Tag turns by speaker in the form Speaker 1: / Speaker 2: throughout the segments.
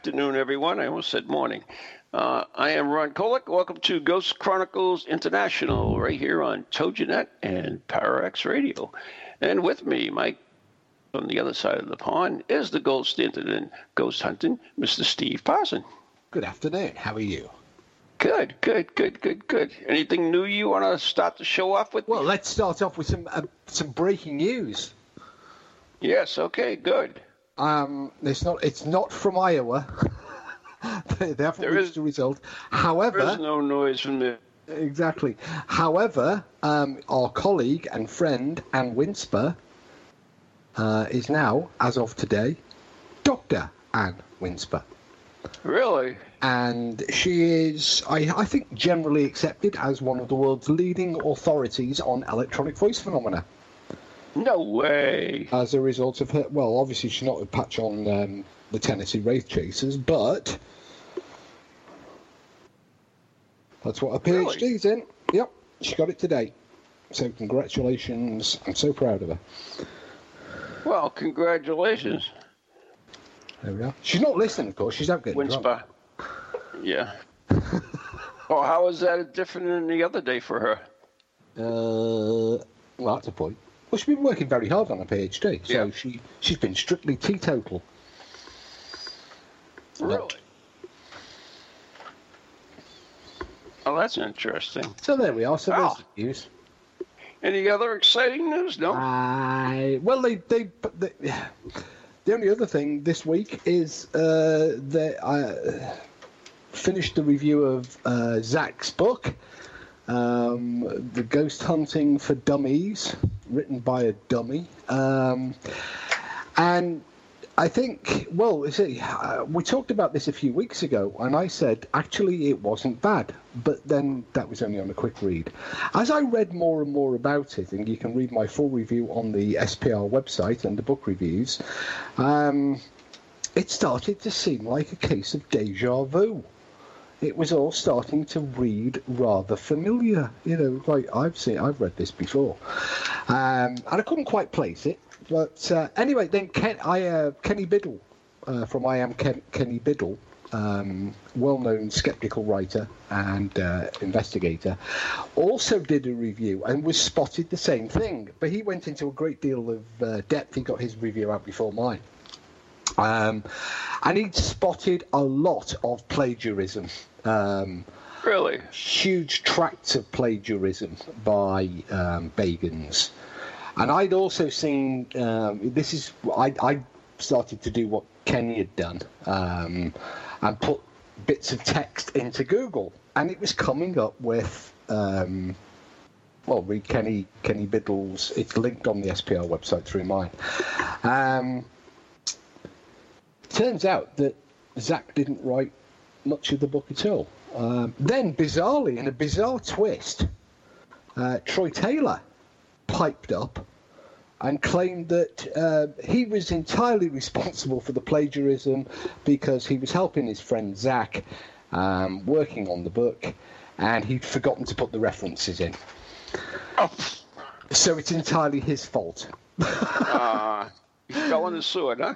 Speaker 1: afternoon, everyone. I almost said morning. Uh, I am Ron Kolek. Welcome to Ghost Chronicles International, right here on TogiNet and ParaX Radio. And with me, Mike, from the other side of the pond, is the gold standard in ghost hunting, Mr. Steve Parson.
Speaker 2: Good afternoon. How are you?
Speaker 1: Good, good, good, good, good. Anything new you want to start the show off with?
Speaker 2: Well, let's start off with some uh, some breaking news.
Speaker 1: Yes. Okay. Good.
Speaker 2: Um, it's not it's not from Iowa. they, they haven't
Speaker 1: There
Speaker 2: reached
Speaker 1: is-
Speaker 2: a result.
Speaker 1: However, There's
Speaker 2: However,
Speaker 1: no noise from the.
Speaker 2: exactly. However, um, our colleague and friend Anne Winsper uh, is now, as of today, Doctor Anne Winsper.
Speaker 1: Really?
Speaker 2: and she is, I, I think, generally accepted as one of the world's leading authorities on electronic voice phenomena.
Speaker 1: No way.
Speaker 2: As a result of her, well, obviously she's not a patch on um, the Tennessee Wraith Chasers, but that's what her
Speaker 1: Really?
Speaker 2: PhD's in. Yep, she got it today. So congratulations! I'm so proud of her.
Speaker 1: Well, congratulations,
Speaker 2: There we are. She's not listening, of course. She's out getting.
Speaker 1: Winspa. Yeah. oh, how is that different than the other day for her?
Speaker 2: Uh, well, that's a point. Well, she's been working very hard on her PhD, so
Speaker 1: Yeah.
Speaker 2: she she's been strictly teetotal.
Speaker 1: Really? Oh, that's interesting.
Speaker 2: So there we are. So
Speaker 1: Wow.
Speaker 2: there's the news.
Speaker 1: Any other exciting news? No.
Speaker 2: I well, they they but the, the only other thing this week is uh, that I finished the review of uh, Zak's book, um, "The Ghost Hunting for Dummies," written by a dummy, um, and. I think, well, you see, uh, we talked about this a few weeks ago, and I said actually it wasn't bad, but then that was only on a quick read. As I read more and more about it, and you can read my full review on the SPR website under book reviews, um, it started to seem like a case of deja vu. It was all starting to read rather familiar, you know, like I've seen, I've read this before, um, and I couldn't quite place it. But uh, anyway, then Ken, I, uh, Kenny Biddle uh, from I Am Ken, Kenny Biddle, um, well-known skeptical writer and uh, investigator, also did a review and was spotted the same thing. But he went into a great deal of uh, depth. He got his review out before mine. Um, and he'd spotted a lot of plagiarism. Um,
Speaker 1: Really?
Speaker 2: huge tracts of plagiarism by um, Bagans. And I'd also seen um, this is I, I started to do what Kenny had done um, and put bits of text into Google, and it was coming up with. Um, well, read Kenny Kenny Biddle's. It's linked on the SPR website through mine. Um, turns out that Zak didn't write much of the book at all. Um, then, bizarrely, in a bizarre twist, uh, Troy Taylor piped up and claimed that uh, he was entirely responsible for the plagiarism because he was helping his friend Zak um, working on the book and he'd forgotten to put the references in.
Speaker 1: Oh,
Speaker 2: So it's entirely his fault.
Speaker 1: uh, he fell in the sewer, huh?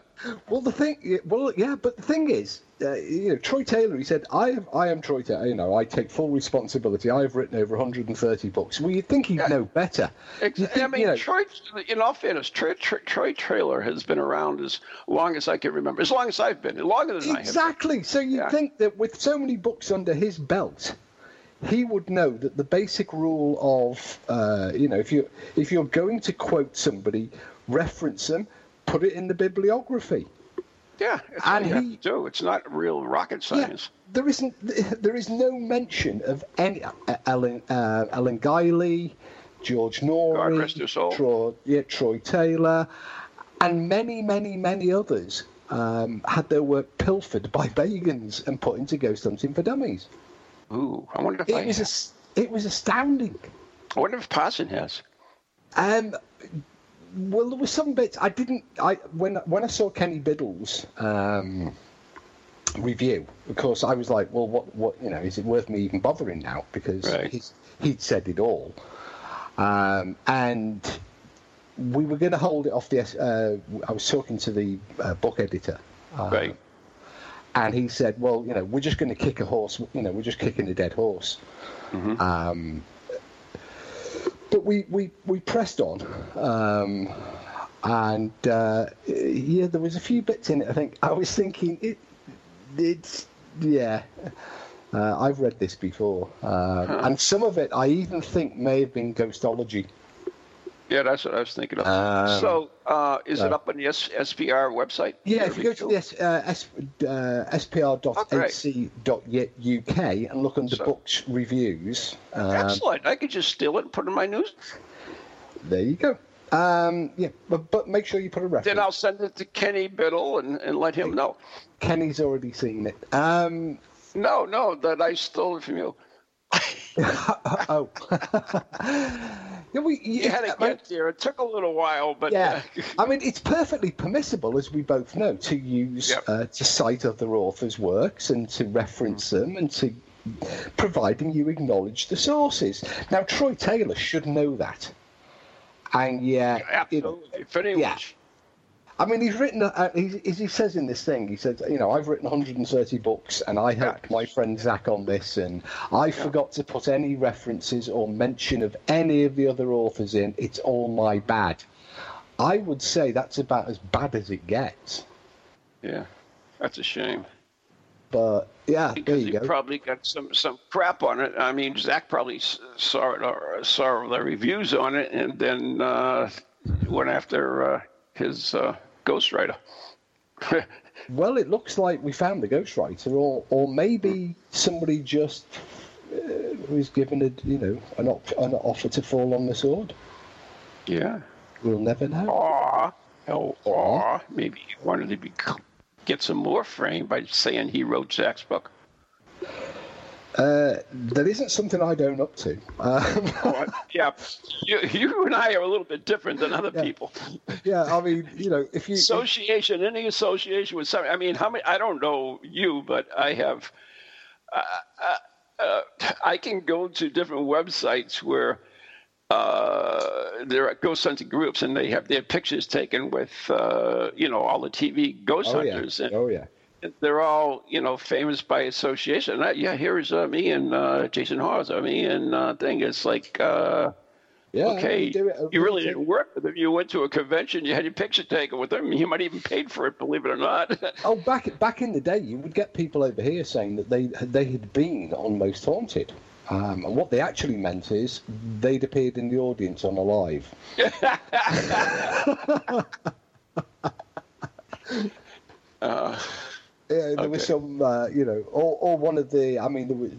Speaker 2: Well, the thing, well, yeah, but the thing is, uh, you know, Troy Taylor. He said, "I am, I am Troy Taylor. You know, I take full responsibility. I have written over 130 books." Well, you'd think he'd
Speaker 1: Yeah.
Speaker 2: know better.
Speaker 1: Ex-
Speaker 2: You'd think,
Speaker 1: I mean,
Speaker 2: you know,
Speaker 1: Troy. In all fairness, Troy, Troy, Troy Taylor has been around as long as I can remember. As long as I've been, longer than I have.
Speaker 2: exactly. So you'd
Speaker 1: Yeah.
Speaker 2: think that with so many books under his belt, he would know that the basic rule of, uh, you know, if you if you're going to quote somebody, reference them, put it in the bibliography.
Speaker 1: Yeah, all
Speaker 2: And he-
Speaker 1: do. It's not real rocket science.
Speaker 2: Yeah, there isn't. There is no mention of any uh, Ellen uh, Ellen Guiley, George Noory,
Speaker 1: rest her soul.
Speaker 2: Troy, yeah, Troy Taylor, and many, many, many others um, had their work pilfered by Bagans and put into Ghost Hunting for Dummies.
Speaker 1: Ooh, I wonder if I
Speaker 2: It was,
Speaker 1: have.
Speaker 2: as- it was astounding.
Speaker 1: I wonder if Parson has.
Speaker 2: Um, well, there were some bits I didn't. I when when I saw Kenny Biddle's um, review, of course, I was like, well, what what you know, is it worth me even bothering now? Because
Speaker 1: Right.
Speaker 2: he's, he'd said it all, um, and we were going to hold it off the. Uh, I was talking to the uh, book editor. Uh,
Speaker 1: Right.
Speaker 2: and he said, "Well, you know, we're just going to kick a horse. You know, we're just kicking a dead horse." Um, but we, we, we pressed on, um, and uh, yeah, there was a few bits in it. I think I was thinking it, it's yeah. Uh, I've read this before, um, and some of it I even think may have been ghostology.
Speaker 1: Yeah, that's what I was thinking of.
Speaker 2: Um,
Speaker 1: so, uh, is it
Speaker 2: uh,
Speaker 1: up on the S- SPR website?
Speaker 2: Yeah, if you go to the S, uh, S, uh, spr.ac.uk and look under
Speaker 1: So-
Speaker 2: books reviews, um,
Speaker 1: Excellent. I could just steal it and put it in my news.
Speaker 2: there you go. Um, yeah, but, but make sure you put a reference.
Speaker 1: Then I'll send it to Kenny Biddle and, and let him know.
Speaker 2: Kenny's already seen it. Um,
Speaker 1: No, no, that I stole it from you.
Speaker 2: oh, yeah, we,
Speaker 1: You had to get there. It took a little while, but
Speaker 2: yeah.
Speaker 1: uh,
Speaker 2: I mean, it's perfectly permissible, as we both know, to use
Speaker 1: Yep.
Speaker 2: uh, to cite other authors' works and to reference them and to providing you acknowledge the sources. Now, Troy Taylor should know that, and yeah, you know,
Speaker 1: absolutely.
Speaker 2: Yeah. I mean, he's written, uh, he, as he says in this thing, he says, you know, I've written 130 books and I helped my friend Zak on this, and I forgot to put any references or mention of any of the other authors in. It's all my bad. I would say that's about as bad as it gets.
Speaker 1: yeah, that's a shame.
Speaker 2: But yeah, there
Speaker 1: Because
Speaker 2: you
Speaker 1: he
Speaker 2: go.
Speaker 1: probably got some, some crap on it. I mean, Zak probably saw it or saw the reviews on it, and then uh, went after uh, his uh, ghostwriter.
Speaker 2: Well, it looks like we found the ghostwriter, or or maybe somebody just uh, was given a you know an, op- an offer to fall on the sword.
Speaker 1: yeah.
Speaker 2: We'll never know.
Speaker 1: Aw. Oh, aw. Maybe he wanted to be, get some more fame by saying he wrote Zak's book.
Speaker 2: Uh, that isn't something I don't up to. Um,
Speaker 1: Oh, yeah, you, you and I are a little bit different than other
Speaker 2: Yeah.
Speaker 1: people.
Speaker 2: yeah, I mean, you know, if you
Speaker 1: Association, any association with something. I mean, how many? I don't know you, but I have. Uh, uh, uh, I can go to different websites where uh, there are ghost hunting groups, and they have their pictures taken with, uh, you know, all the TV ghost
Speaker 2: oh yeah,
Speaker 1: hunters, and
Speaker 2: oh yeah,
Speaker 1: they're all, you know, famous by association. Uh, yeah, here's uh, me and uh, Jason Hawes, or me and uh, thing. It's like. Uh,
Speaker 2: yeah.
Speaker 1: okay,
Speaker 2: do it.
Speaker 1: you really didn't work with him. You went to a convention, you had your picture taken with them. You might even paid for it, believe it or not.
Speaker 2: Oh, back back in the day, you would get people over here saying that they they had been on Most Haunted, um, and what they actually meant is they'd appeared in the audience on a live.
Speaker 1: uh,
Speaker 2: Yeah, there
Speaker 1: Okay.
Speaker 2: was some, uh, you know, or, or one of the. I mean, there was,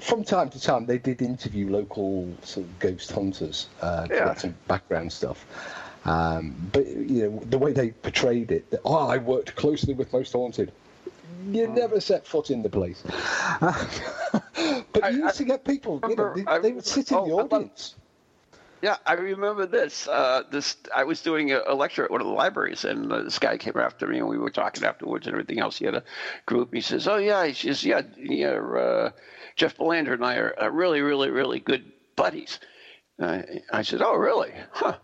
Speaker 2: from time to time they did interview local sort of ghost hunters uh, to
Speaker 1: Yeah.
Speaker 2: get some background stuff. Um, but you know, the way they portrayed it, that, oh, I worked closely with Most Haunted. You never set foot in the place. but
Speaker 1: I-
Speaker 2: you used to get people, you know, they,
Speaker 1: I
Speaker 2: they would sit in
Speaker 1: oh,
Speaker 2: the
Speaker 1: I
Speaker 2: audience.
Speaker 1: Yeah, I remember this. Uh, this I was doing a, a lecture at one of the libraries, and uh, this guy came after me, and we were talking afterwards and everything else. He had a group. He says, "Oh yeah," he says, "Yeah, yeah." Uh, Jeff Belanger and I are, really, really, really good buddies. Uh, I said, "Oh, really? Huh?"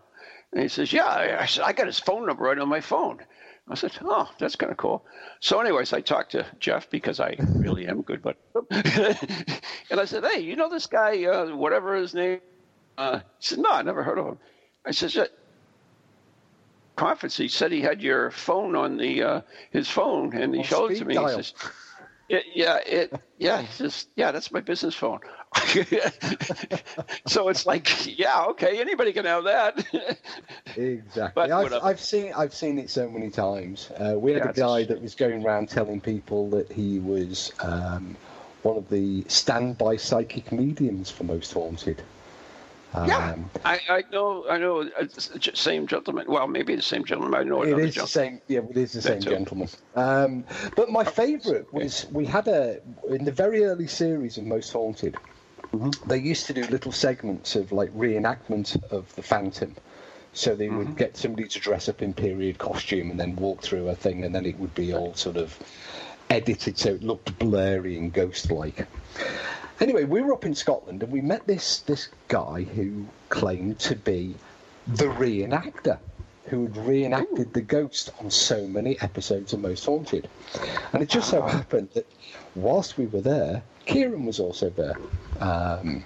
Speaker 1: And he says, "Yeah." I, I said, "I got his phone number right on my phone." I said, "Oh, that's kind of cool." So, anyways, I talked to Jeff because I really am good, but and I said, "Hey, you know this guy, uh, whatever his name?" Uh, he said, "No, I never heard of him." I said, "Yeah." Conference. He said he had your phone on the uh, his phone, and he
Speaker 2: On
Speaker 1: showed it to me.
Speaker 2: dial.
Speaker 1: He says, it, yeah, it, yeah. He says, yeah, that's my business phone. so it's like, yeah, okay, anybody can have that.
Speaker 2: Exactly. I've. I've seen I've seen it so many times. Uh, we had
Speaker 1: Yeah,
Speaker 2: a guy that was going around telling people that he was um, one of the standby psychic mediums for Most Haunted.
Speaker 1: Yeah,
Speaker 2: Um,
Speaker 1: I, I know. I know. It's same gentleman. Well, maybe the same gentleman. I know
Speaker 2: It
Speaker 1: another
Speaker 2: is the same. Yeah, it is the same
Speaker 1: too.
Speaker 2: gentleman. Um, but my favourite was we had a in the very early series of Most Haunted. They used to do little segments of like reenactment of the Phantom. So they would get somebody to dress up in period costume and then walk through a thing, and then it would be all sort of edited so it looked blurry and ghost-like. Anyway, we were up in Scotland and we met this this guy who claimed to be the reenactor who had reenacted the ghost on so many episodes of Most Haunted. And it just so happened that whilst we were there, Kieran was also there. Um,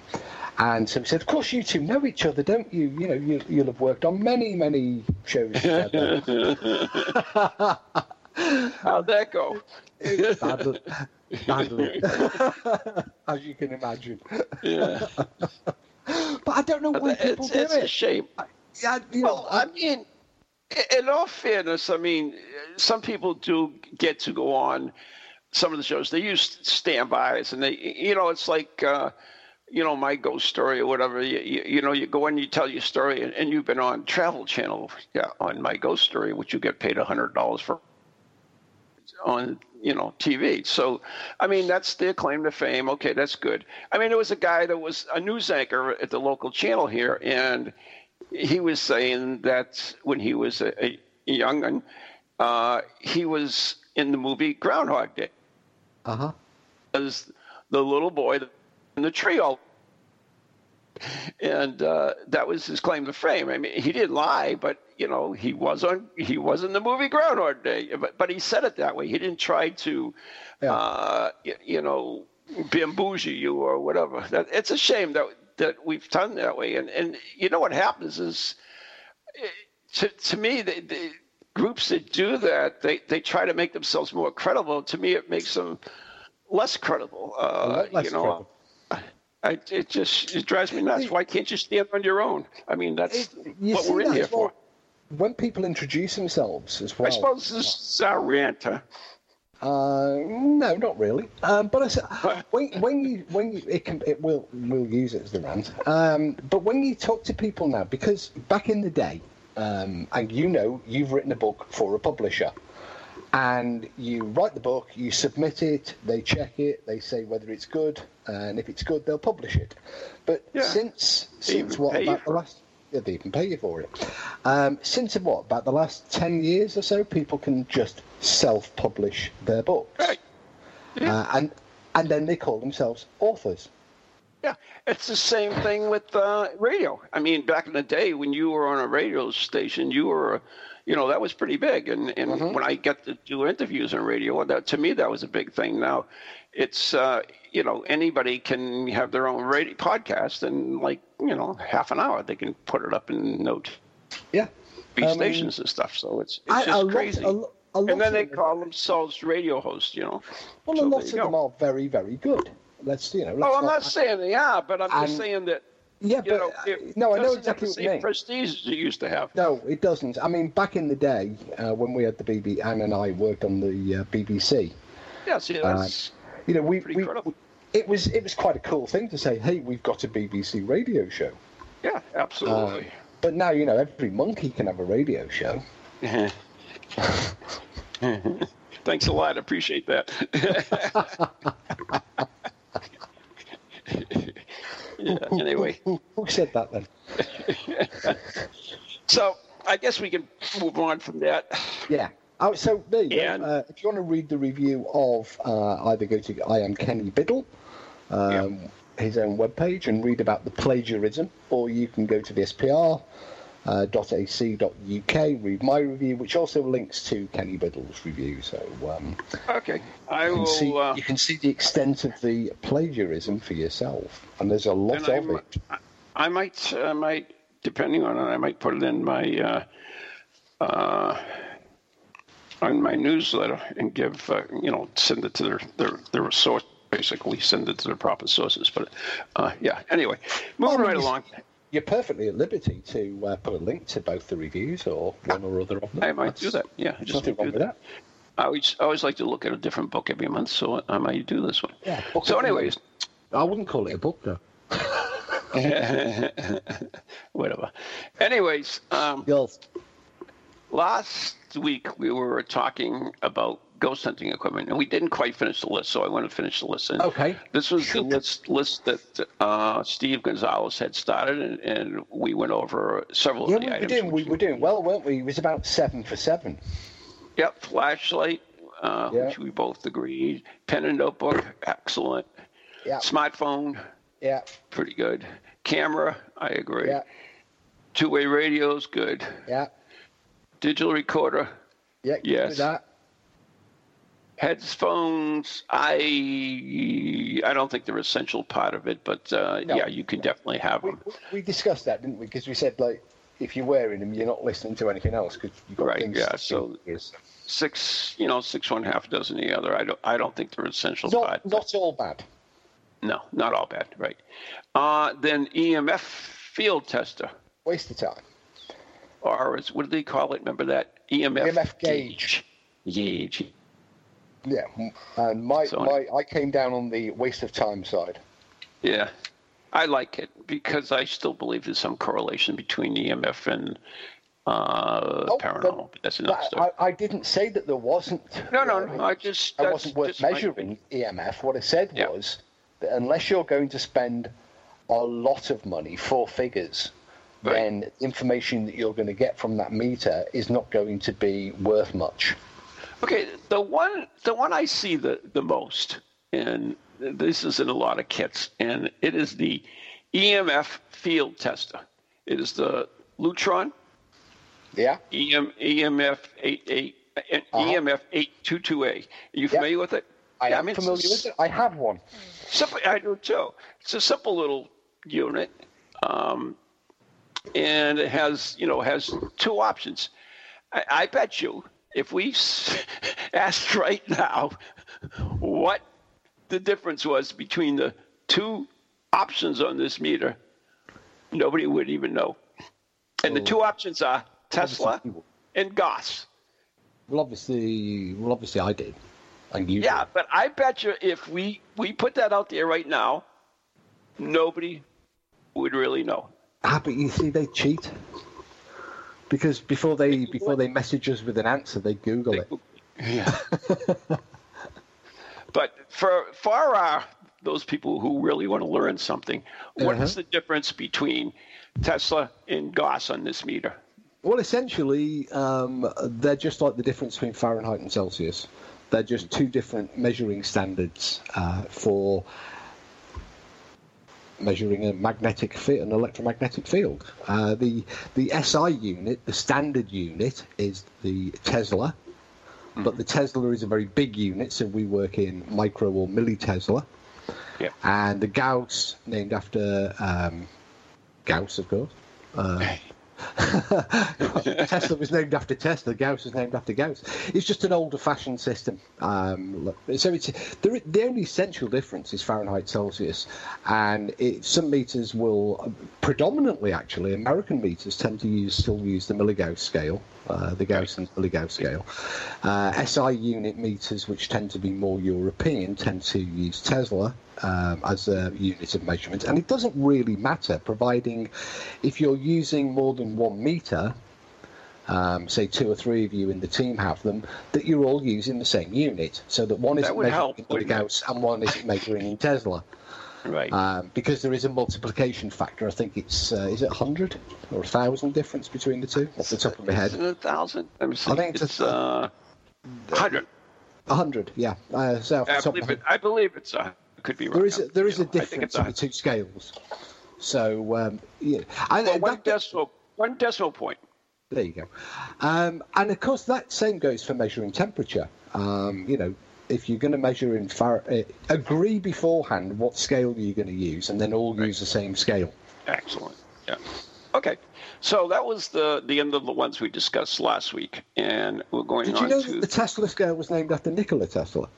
Speaker 2: and so he said, "Of course, you two know each other, don't you? You know, you, you'll have worked on many, many shows together."
Speaker 1: How'd that go?
Speaker 2: badly, badly, as you can imagine.
Speaker 1: Yeah,
Speaker 2: But I don't know why people
Speaker 1: it's,
Speaker 2: do
Speaker 1: it's a
Speaker 2: it.
Speaker 1: shame.
Speaker 2: Yeah, you know,
Speaker 1: Well, I mean, in all fairness, I mean, some people do get to go on some of the shows. They use standbys, and they, you know, it's like, uh, you know, my ghost story or whatever. You, you, you know, you go in, you tell your story, and, and you've been on Travel Channel, yeah, on my ghost story, which you get paid a hundred dollars for on you know TV. So, I mean, that's their claim to fame. Okay, that's good. I mean, there was a guy that was a news anchor at the local channel here, and he was saying that when he was a, a young, uh, he was in the movie Groundhog Day
Speaker 2: uh huh.
Speaker 1: as the little boy in the tree all and uh, that was his claim to fame. I mean, he didn't lie, but you know, he was on he was in the movie Groundhog Day, but but he said it that way. He didn't try to,
Speaker 2: Yeah.
Speaker 1: uh, y- you know, bamboozle you or whatever. That it's a shame that that we've done that way. And and you know what happens is, eh, to to me, the, the groups that do that, they they try to make themselves more credible. To me, it makes them less credible. Uh,
Speaker 2: less
Speaker 1: you know.
Speaker 2: credible.
Speaker 1: I, it just it drives me nuts. Why can't you stand on your own? I mean, that's
Speaker 2: It-
Speaker 1: what we're in here for.
Speaker 2: When people introduce themselves as well.
Speaker 1: I suppose this is our rant. Huh?
Speaker 2: Uh, no, not really. Um, but I said, when, when you when you it can it will will use it as the rant. Um, but when you talk to people now, because back in the day, um, and you know you've written a book for a publisher, and you write the book, you submit it, they check it, they say whether it's good, and if it's good, they'll publish it. But
Speaker 1: Yeah.
Speaker 2: since
Speaker 1: They
Speaker 2: since what about the last yeah, they even pay you for it. Um, since what about the last ten years or so, people can just self-publish their books,
Speaker 1: Right.
Speaker 2: uh, and and then they call themselves authors.
Speaker 1: Yeah, it's the same thing with uh, radio. I mean, back in the day when you were on a radio station, you were, you know, that was pretty big. And and
Speaker 2: Mm-hmm.
Speaker 1: when I get to do interviews on radio, that to me that was a big thing. Now, it's uh, you know anybody can have their own radio podcast, and like you know half an hour they can put it up in no t-
Speaker 2: Yeah,
Speaker 1: B
Speaker 2: Um,
Speaker 1: stations and stuff. So it's it's
Speaker 2: I-
Speaker 1: just
Speaker 2: lot-
Speaker 1: crazy.
Speaker 2: a lo- a lot
Speaker 1: and then they
Speaker 2: them-
Speaker 1: call themselves radio hosts. You know.
Speaker 2: well,
Speaker 1: So
Speaker 2: a lot of
Speaker 1: you
Speaker 2: them are very very good. Let's you know. Let's
Speaker 1: Oh, I'm not saying they are, but I'm just saying that
Speaker 2: Yeah,
Speaker 1: you
Speaker 2: but
Speaker 1: know,
Speaker 2: uh,
Speaker 1: it
Speaker 2: no, I know exactly what
Speaker 1: the
Speaker 2: you mean.
Speaker 1: prestige it used to have.
Speaker 2: No, it doesn't. I mean, back in the day uh, when we had the BB, Anne and I worked on the uh, BBC.
Speaker 1: Yeah, see, that's
Speaker 2: You know, we,
Speaker 1: Pretty
Speaker 2: we it was it was quite a cool thing to say, hey, we've got a BBC radio show.
Speaker 1: yeah, absolutely.
Speaker 2: But now you know every monkey can have a radio show.
Speaker 1: Thanks a lot. Appreciate that. yeah. Anyway,
Speaker 2: Who, who said that then?
Speaker 1: so I guess we can move on from that.
Speaker 2: Yeah. Oh, so there you
Speaker 1: And-
Speaker 2: go. Uh, if you want to read the review of uh, either go to I am Kenny Biddle, um, his own webpage, and read about the plagiarism, or you can go to the SPR. Uh, .ac.uk, read my review, which also links to Kenny Biddle's review. So um,
Speaker 1: Okay, I
Speaker 2: you, can see,
Speaker 1: will. Uh,
Speaker 2: you can see the extent of the plagiarism for yourself, and there's a lot
Speaker 1: and I,
Speaker 2: of it.
Speaker 1: I might, I might, depending on it, I might put it in my uh, uh, on my newsletter and give, uh, you know, send it to their their their source. Basically, send it to the proper sources. But uh, yeah. Anyway, moving right along.
Speaker 2: You're perfectly at liberty to uh, put a link to both the reviews or one or other of them.
Speaker 1: I might do that. Yeah, I just
Speaker 2: nothing wrong
Speaker 1: do
Speaker 2: with
Speaker 1: that.
Speaker 2: that.
Speaker 1: I always, I always like to look at a different book every month, so I might do this one.
Speaker 2: Yeah,
Speaker 1: So, anyways,
Speaker 2: I wouldn't call it a book though.
Speaker 1: Whatever. Anyways, um,
Speaker 2: Girls.
Speaker 1: Last week we were talking about ghost hunting equipment, and we didn't quite finish the list, so I want to finish the list. And
Speaker 2: Okay.
Speaker 1: This was the list list that uh, Steve Gonzalez had started, and, and we went over several
Speaker 2: Yeah,
Speaker 1: of the
Speaker 2: we were doing we were doing well, weren't we? It was about seven for seven.
Speaker 1: Yep, flashlight, uh,
Speaker 2: Yeah.
Speaker 1: which we both agreed. Pen and notebook, excellent.
Speaker 2: Yeah.
Speaker 1: Smartphone,
Speaker 2: Yeah.
Speaker 1: pretty good. Camera, I agree.
Speaker 2: Yeah.
Speaker 1: Two-way radios, good.
Speaker 2: Yeah.
Speaker 1: Digital recorder,
Speaker 2: Yeah.
Speaker 1: Yes.
Speaker 2: That.
Speaker 1: headphones. I I don't think they're an essential part of it, but uh,
Speaker 2: No.
Speaker 1: yeah, you can definitely have them.
Speaker 2: we discussed that, didn't we? Because we said like if you're wearing them, you're not listening to anything else because you've got
Speaker 1: Right,
Speaker 2: things.
Speaker 1: yeah, so-.
Speaker 2: Yes.
Speaker 1: Six, you know, six one half dozen the other. I don't I don't think they're essential
Speaker 2: not not all bad.
Speaker 1: No, not all bad. Right. Uh, then EMF field tester.
Speaker 2: Waste of time.
Speaker 1: Or is, what do they call it? Remember that EMF,
Speaker 2: EMF gauge.
Speaker 1: Gauge.
Speaker 2: Yeah, and my,
Speaker 1: So-
Speaker 2: my I came down on the waste of time side.
Speaker 1: Yeah, I like it because I still believe there's some correlation between EMF and uh,
Speaker 2: Oh,
Speaker 1: paranormal. But that's another story.
Speaker 2: I, I didn't say that there wasn't.
Speaker 1: No, no,
Speaker 2: uh,
Speaker 1: no. I just
Speaker 2: I wasn't worth
Speaker 1: just my
Speaker 2: measuring EMF. What I said
Speaker 1: Yeah.
Speaker 2: was that unless you're going to spend a lot of money, four figures,
Speaker 1: Right.
Speaker 2: then information that you're going to get from that meter is not going to be worth much.
Speaker 1: Okay, the one the one I see the, the most, and this is in a lot of kits, and it is the EMF field tester. It is the Lutron
Speaker 2: Yeah.
Speaker 1: EM, EMF 88 and
Speaker 2: Uh-huh.
Speaker 1: EMF 822A. Are you familiar with it?
Speaker 2: I
Speaker 1: Yeah,
Speaker 2: am
Speaker 1: mean,
Speaker 2: familiar with it. I have one.
Speaker 1: Simple, I do too. It's a simple little unit, um, and it has you know has two options. I, I bet you if we asked right now what the difference was between the two options on this meter, nobody would even know. And the oh. two options are Tesla
Speaker 2: Obviously you would.
Speaker 1: and Gauss.
Speaker 2: Well, obviously, well, obviously, I did, and you.
Speaker 1: Yeah,
Speaker 2: did.
Speaker 1: but I bet you if we we put that out there right now, nobody would really know.
Speaker 2: Ah, but you see, they cheat because before they before they message us with an answer, they Google it.
Speaker 1: Yeah. but for for our those people who really want to learn something, what is
Speaker 2: Uh-huh.
Speaker 1: the difference between Tesla and Gauss on this meter?
Speaker 2: Well, essentially, um, they're just like the difference between Fahrenheit and Celsius. They're just two different measuring standards uh, for measuring a magnetic field, an electromagnetic field. Uh, the the SI unit, the standard unit, is the Tesla, but the Tesla is a very big unit, so we work in micro or millitesla.
Speaker 1: Yep.
Speaker 2: And the Gauss, named after um, Gauss, of course. Uh, Tesla was named after Tesla. Gauss was named after Gauss. It's just an older-fashioned system. Um, so it's the, the only essential difference is Fahrenheit Celsius, and it, some meters will predominantly, actually, American meters tend to use still use the milligauss scale, uh, the Gauss and milligauss scale. Uh, SI unit meters, which tend to be more European, tend to use Tesla um, as a unit of measurement, and it doesn't really matter, providing if you're using more than one meter, um, say two or three of you in the team have them, that you're all using the same unit, so that one isn't measuring
Speaker 1: help,
Speaker 2: in? Gauss and one isn't measuring in Tesla.
Speaker 1: Right.
Speaker 2: Um, because there is a multiplication factor. I think it's uh, is it hundred or a thousand difference between the two off the top of my head.
Speaker 1: Isn't it a thousand?
Speaker 2: I think it's
Speaker 1: it's
Speaker 2: a-
Speaker 1: uh, hundred.
Speaker 2: A hundred, yeah. Uh, so
Speaker 1: I believe it. I believe it's a. Could be wrong.
Speaker 2: There is a, there is a
Speaker 1: know,
Speaker 2: difference in the two scales. So um, yeah, and,
Speaker 1: Well, one
Speaker 2: that-
Speaker 1: decimal. One decimal point.
Speaker 2: there you go. Um, and of course, that same goes for measuring temperature. Um, you know, if you're going to measure in Far- uh, agree beforehand what scale you're going to use, and then all use the same scale.
Speaker 1: Excellent. Yeah. Okay. So that was the the end of the ones we discussed last week, and we're going
Speaker 2: to
Speaker 1: Did
Speaker 2: you know
Speaker 1: to.
Speaker 2: that the Tesla scale was named after Nikola Tesla?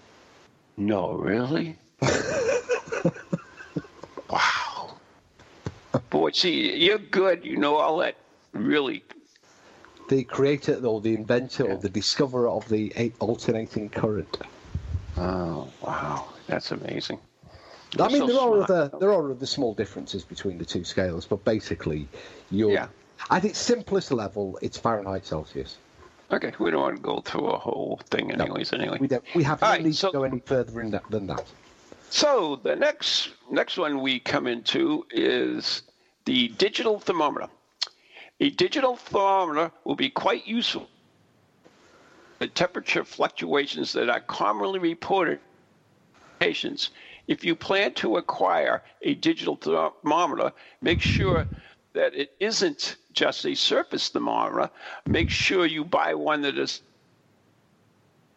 Speaker 1: No, really? wow. Boy, see, you're good. You know all that. Really.
Speaker 2: The creator or the inventor or the discoverer of the alternating current.
Speaker 1: Oh, wow. That's amazing.
Speaker 2: I mean,
Speaker 1: so
Speaker 2: there are
Speaker 1: smart.
Speaker 2: other there are other small differences between the two scales, but basically, you're
Speaker 1: Yeah.
Speaker 2: at its simplest level, it's Fahrenheit Celsius.
Speaker 1: Okay, we don't want to go through a whole thing,
Speaker 2: No.
Speaker 1: anyways. Anyway,
Speaker 2: We don't. We have no
Speaker 1: right,
Speaker 2: need
Speaker 1: so-
Speaker 2: to go any further in that than that.
Speaker 1: So the next next one we come into is the digital thermometer. A digital thermometer will be quite useful. The temperature fluctuations that are commonly reported patients. If you plan to acquire a digital thermometer, make sure that it isn't just a surface thermometer. Make sure you buy one that is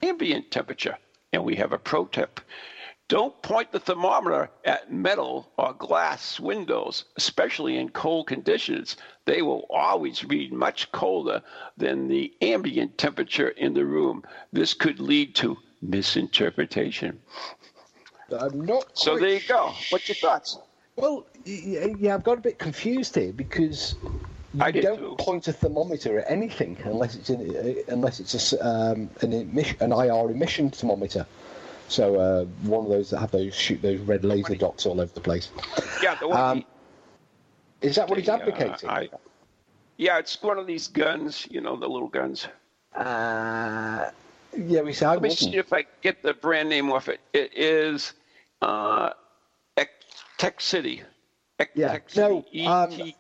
Speaker 1: ambient temperature. And we have a pro tip. Don't point the thermometer at metal or glass windows, especially in cold conditions. They will always read much colder than the ambient temperature in the room. This could lead to misinterpretation.
Speaker 2: I'm not.
Speaker 1: So there you go. What's your thoughts?
Speaker 2: Well, yeah, I've got a bit confused here because you
Speaker 1: I
Speaker 2: don't
Speaker 1: too.
Speaker 2: point a thermometer at anything unless it's in, unless it's a um, an emission, an IR emission thermometer. So uh, one of those that have those shoot those red laser dots all over the place.
Speaker 1: Yeah, the one.
Speaker 2: Um, Is that what he's
Speaker 1: uh,
Speaker 2: advocating?
Speaker 1: I- yeah, it's one of these guns, you know, the little guns.
Speaker 2: Uh, yeah, we say I
Speaker 1: Let me see if I get the brand name off it. It is uh, Tech City.
Speaker 2: Yeah, no, um.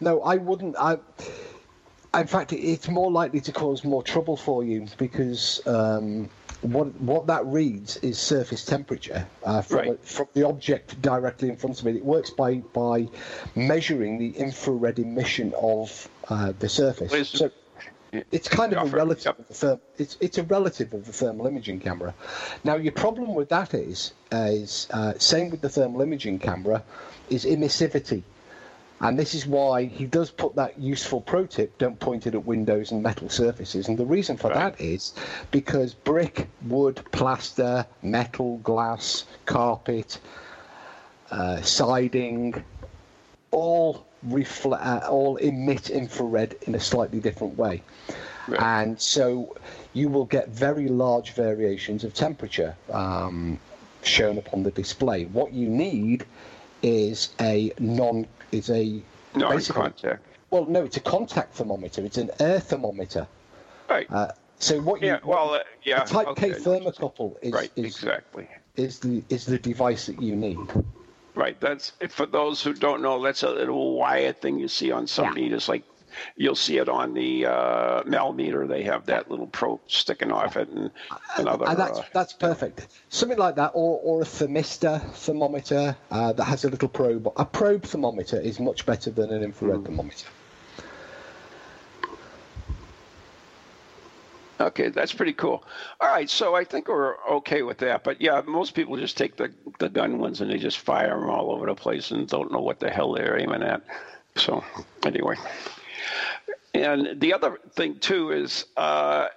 Speaker 2: No, I wouldn't. I, in fact, it's more likely to cause more trouble for you because um, what what that reads is surface temperature uh, from,
Speaker 1: Right.
Speaker 2: from the object directly in front of it. It works by by measuring the infrared emission of uh, the surface.
Speaker 1: Laser-
Speaker 2: So it's kind of a relative
Speaker 1: yep.
Speaker 2: of the therm- it's it's a relative of the thermal imaging camera. Now your problem with that is is uh, same with the thermal imaging camera is emissivity. And this is why he does put that useful pro tip don't point it at windows and metal surfaces. And the reason for
Speaker 1: Right.
Speaker 2: that is because brick, wood, plaster, metal, glass, carpet, uh, siding, all reflect, uh, all emit infrared in a slightly different way.
Speaker 1: Right.
Speaker 2: And so you will get very large variations of temperature um, shown upon the display. What you need is a non is a
Speaker 1: No
Speaker 2: basically-
Speaker 1: contact.
Speaker 2: Well, no, it's a contact thermometer. It's an air thermometer.
Speaker 1: Right.
Speaker 2: Uh, so what you
Speaker 1: yeah. Well, uh, yeah.
Speaker 2: a Type
Speaker 1: okay.
Speaker 2: K thermocouple is
Speaker 1: Right.
Speaker 2: is,
Speaker 1: exactly.
Speaker 2: is the is the device that you need.
Speaker 1: Right. That's for those who don't know. That's a little wire thing you see on some
Speaker 2: Yeah.
Speaker 1: meters. Like you'll see it on the uh, Mel meter. They have that little probe sticking off it, and another.
Speaker 2: and that's
Speaker 1: uh,
Speaker 2: that's perfect. Something like that, or or a thermistor thermometer uh, that has a little probe. A probe thermometer is much better than an infrared
Speaker 1: Mm.
Speaker 2: thermometer.
Speaker 1: Okay, that's pretty cool. All right, so I think we're okay with that. But yeah, most people just take the, the gun ones and they just fire them all over the place and don't know what the hell they're aiming at. So anyway, and the other thing too is uh,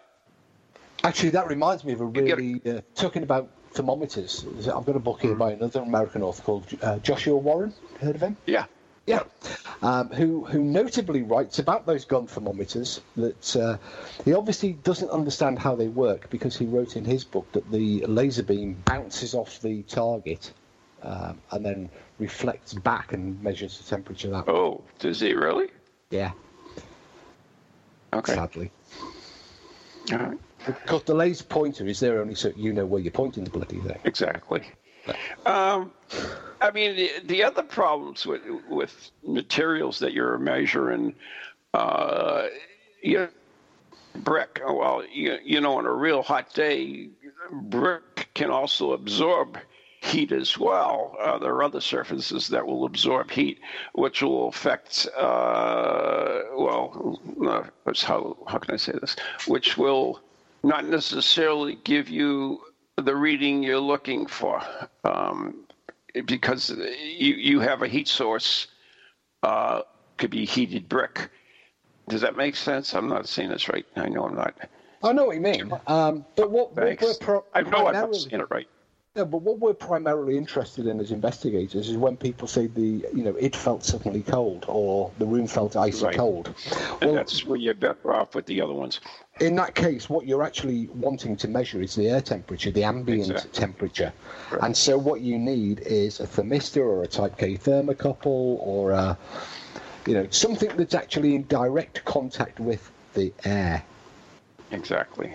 Speaker 2: Actually, that reminds me of a really uh, talking about thermometers. I've got a book here by another American author called uh, Joshua Warren. Heard of him?
Speaker 1: yeah,
Speaker 2: Yeah, um, who who notably writes about those gun thermometers that uh, he obviously doesn't understand how they work because he wrote in his book that the laser beam bounces off the target um, and then reflects back and measures the temperature that.
Speaker 1: Oh, does he really?
Speaker 2: Yeah,
Speaker 1: Okay.
Speaker 2: sadly.
Speaker 1: All right.
Speaker 2: Because the laser pointer is there only so you know where you're pointing the bloody thing.
Speaker 1: Exactly. Um, I mean, the, the other problems with with materials that you're measuring, uh, you know, brick. Well, you, you know, on a real hot day, brick can also absorb heat as well. Uh, there are other surfaces that will absorb heat, which will affect. Uh, well, uh, how how can I say this? Which will not necessarily give you the reading you're looking for, um, because you you have a heat source. Uh, could be heated brick. Does that make sense? I'm not saying this right. I know I'm not.
Speaker 2: I know what you mean. Um, but what, what we're pro-
Speaker 1: I know I'm not saying it right.
Speaker 2: No, but what we're primarily interested in as investigators is when people say the, you know, it felt suddenly cold or the room felt icy
Speaker 1: Right.
Speaker 2: cold.
Speaker 1: And
Speaker 2: Well,
Speaker 1: that's where you're better off with the other ones.
Speaker 2: in that case, what you're actually wanting to measure is the air temperature, the ambient
Speaker 1: Exactly.
Speaker 2: temperature.
Speaker 1: Right.
Speaker 2: And so what you need is a thermistor or a Type K thermocouple or a, you know, something that's actually in direct contact with the air.
Speaker 1: Exactly.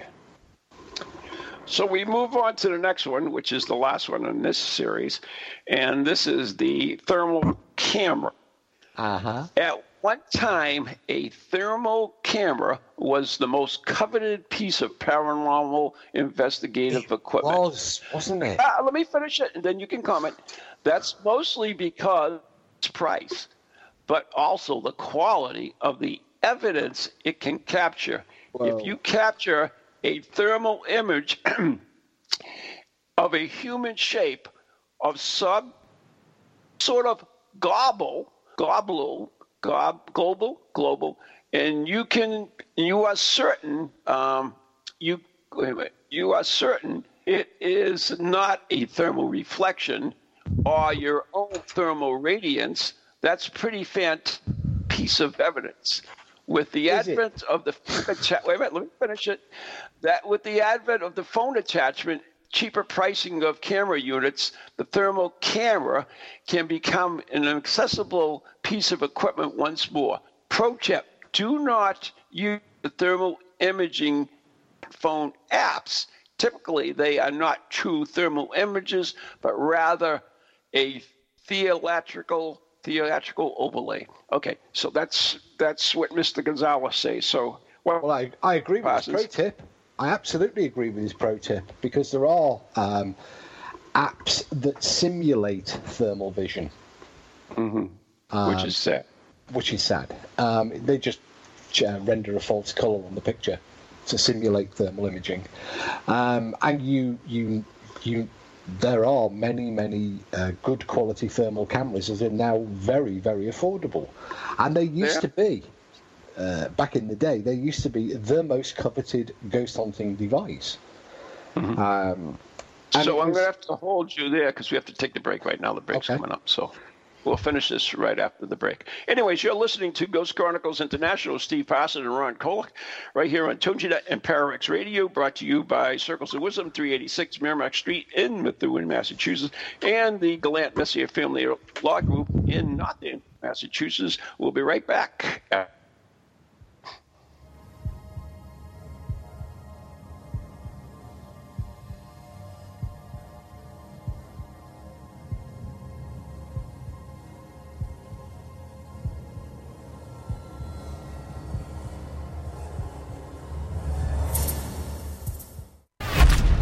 Speaker 1: So we move on to the next one, which is the last one in this series, and this is the thermal camera.
Speaker 2: Uh-huh.
Speaker 1: At one time, a thermal camera was the most coveted piece of paranormal investigative equipment.
Speaker 2: Was, wasn't it?
Speaker 1: Ah, let me finish it, and then you can comment. That's mostly because its price, but also the quality of the evidence it can capture.
Speaker 2: Well-
Speaker 1: If you capture a thermal image of a human shape of some sort of gobble, global, gob, global, global, and you can, you are certain, um, you, wait a minute, you are certain it is not a thermal reflection or your own thermal radiance. That's pretty fantastic piece of evidence. With the
Speaker 2: Is it?
Speaker 1: advent of the atta- wait a minute, let me finish it. That with the advent of the phone attachment, cheaper pricing of camera units, the thermal camera can become an accessible piece of equipment once more. Pro tip: Do not use the thermal imaging phone apps. Typically, they are not true thermal images, but rather a theatrical theatrical overlay. Okay, so that's that's what Mr. Gonzalez says. So, well,
Speaker 2: Well, I, I agree with his pro tip. I absolutely agree with his pro tip because there are um, apps that simulate thermal vision,
Speaker 1: which is sad.
Speaker 2: which is sad. Um, they just uh, render a false color on the picture to simulate thermal imaging, um, and you you you. There are many, many uh, good quality thermal cameras that are now very, very affordable, and they used
Speaker 1: Yeah.
Speaker 2: to be uh, back in the day, they used to be the most coveted ghost hunting device. Um,
Speaker 1: Mm-hmm. So
Speaker 2: it
Speaker 1: I'm going to have to hold you there because we have to take the break right now. The break's
Speaker 2: Okay.
Speaker 1: coming up. So we'll finish this right after the break. Anyways, you're listening to Ghost Chronicles International, Steve Passett and Ron Kolek, right here on TogiNet and ParaX Radio, brought to you by Circles of Wisdom, 386 Merrimack Street in Methuen, Massachusetts, and the Gallant Messier Family Law Group in Northern, Massachusetts. We'll be right back.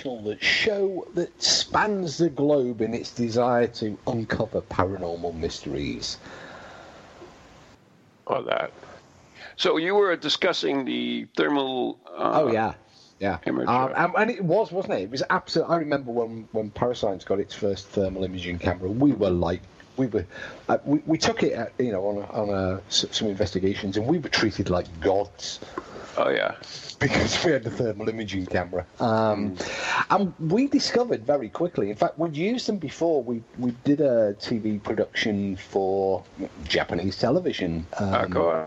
Speaker 2: International, the show that spans the globe in its desire to uncover paranormal mysteries.
Speaker 1: Or that. So you were discussing the thermal. Uh,
Speaker 2: oh yeah, Yeah, um, and, and it was, wasn't it? It was absolutely. I remember when when Parascience got its first thermal imaging camera, we were like, we were, uh, we, we took it, at, you know, on a, on a, some investigations, and we were treated like gods
Speaker 1: Oh yeah.
Speaker 2: because we had the thermal imaging camera. Um, and we discovered very quickly. In fact, we'd used them before. We we did a TV production for Japanese television. Um,
Speaker 1: Uh, go on.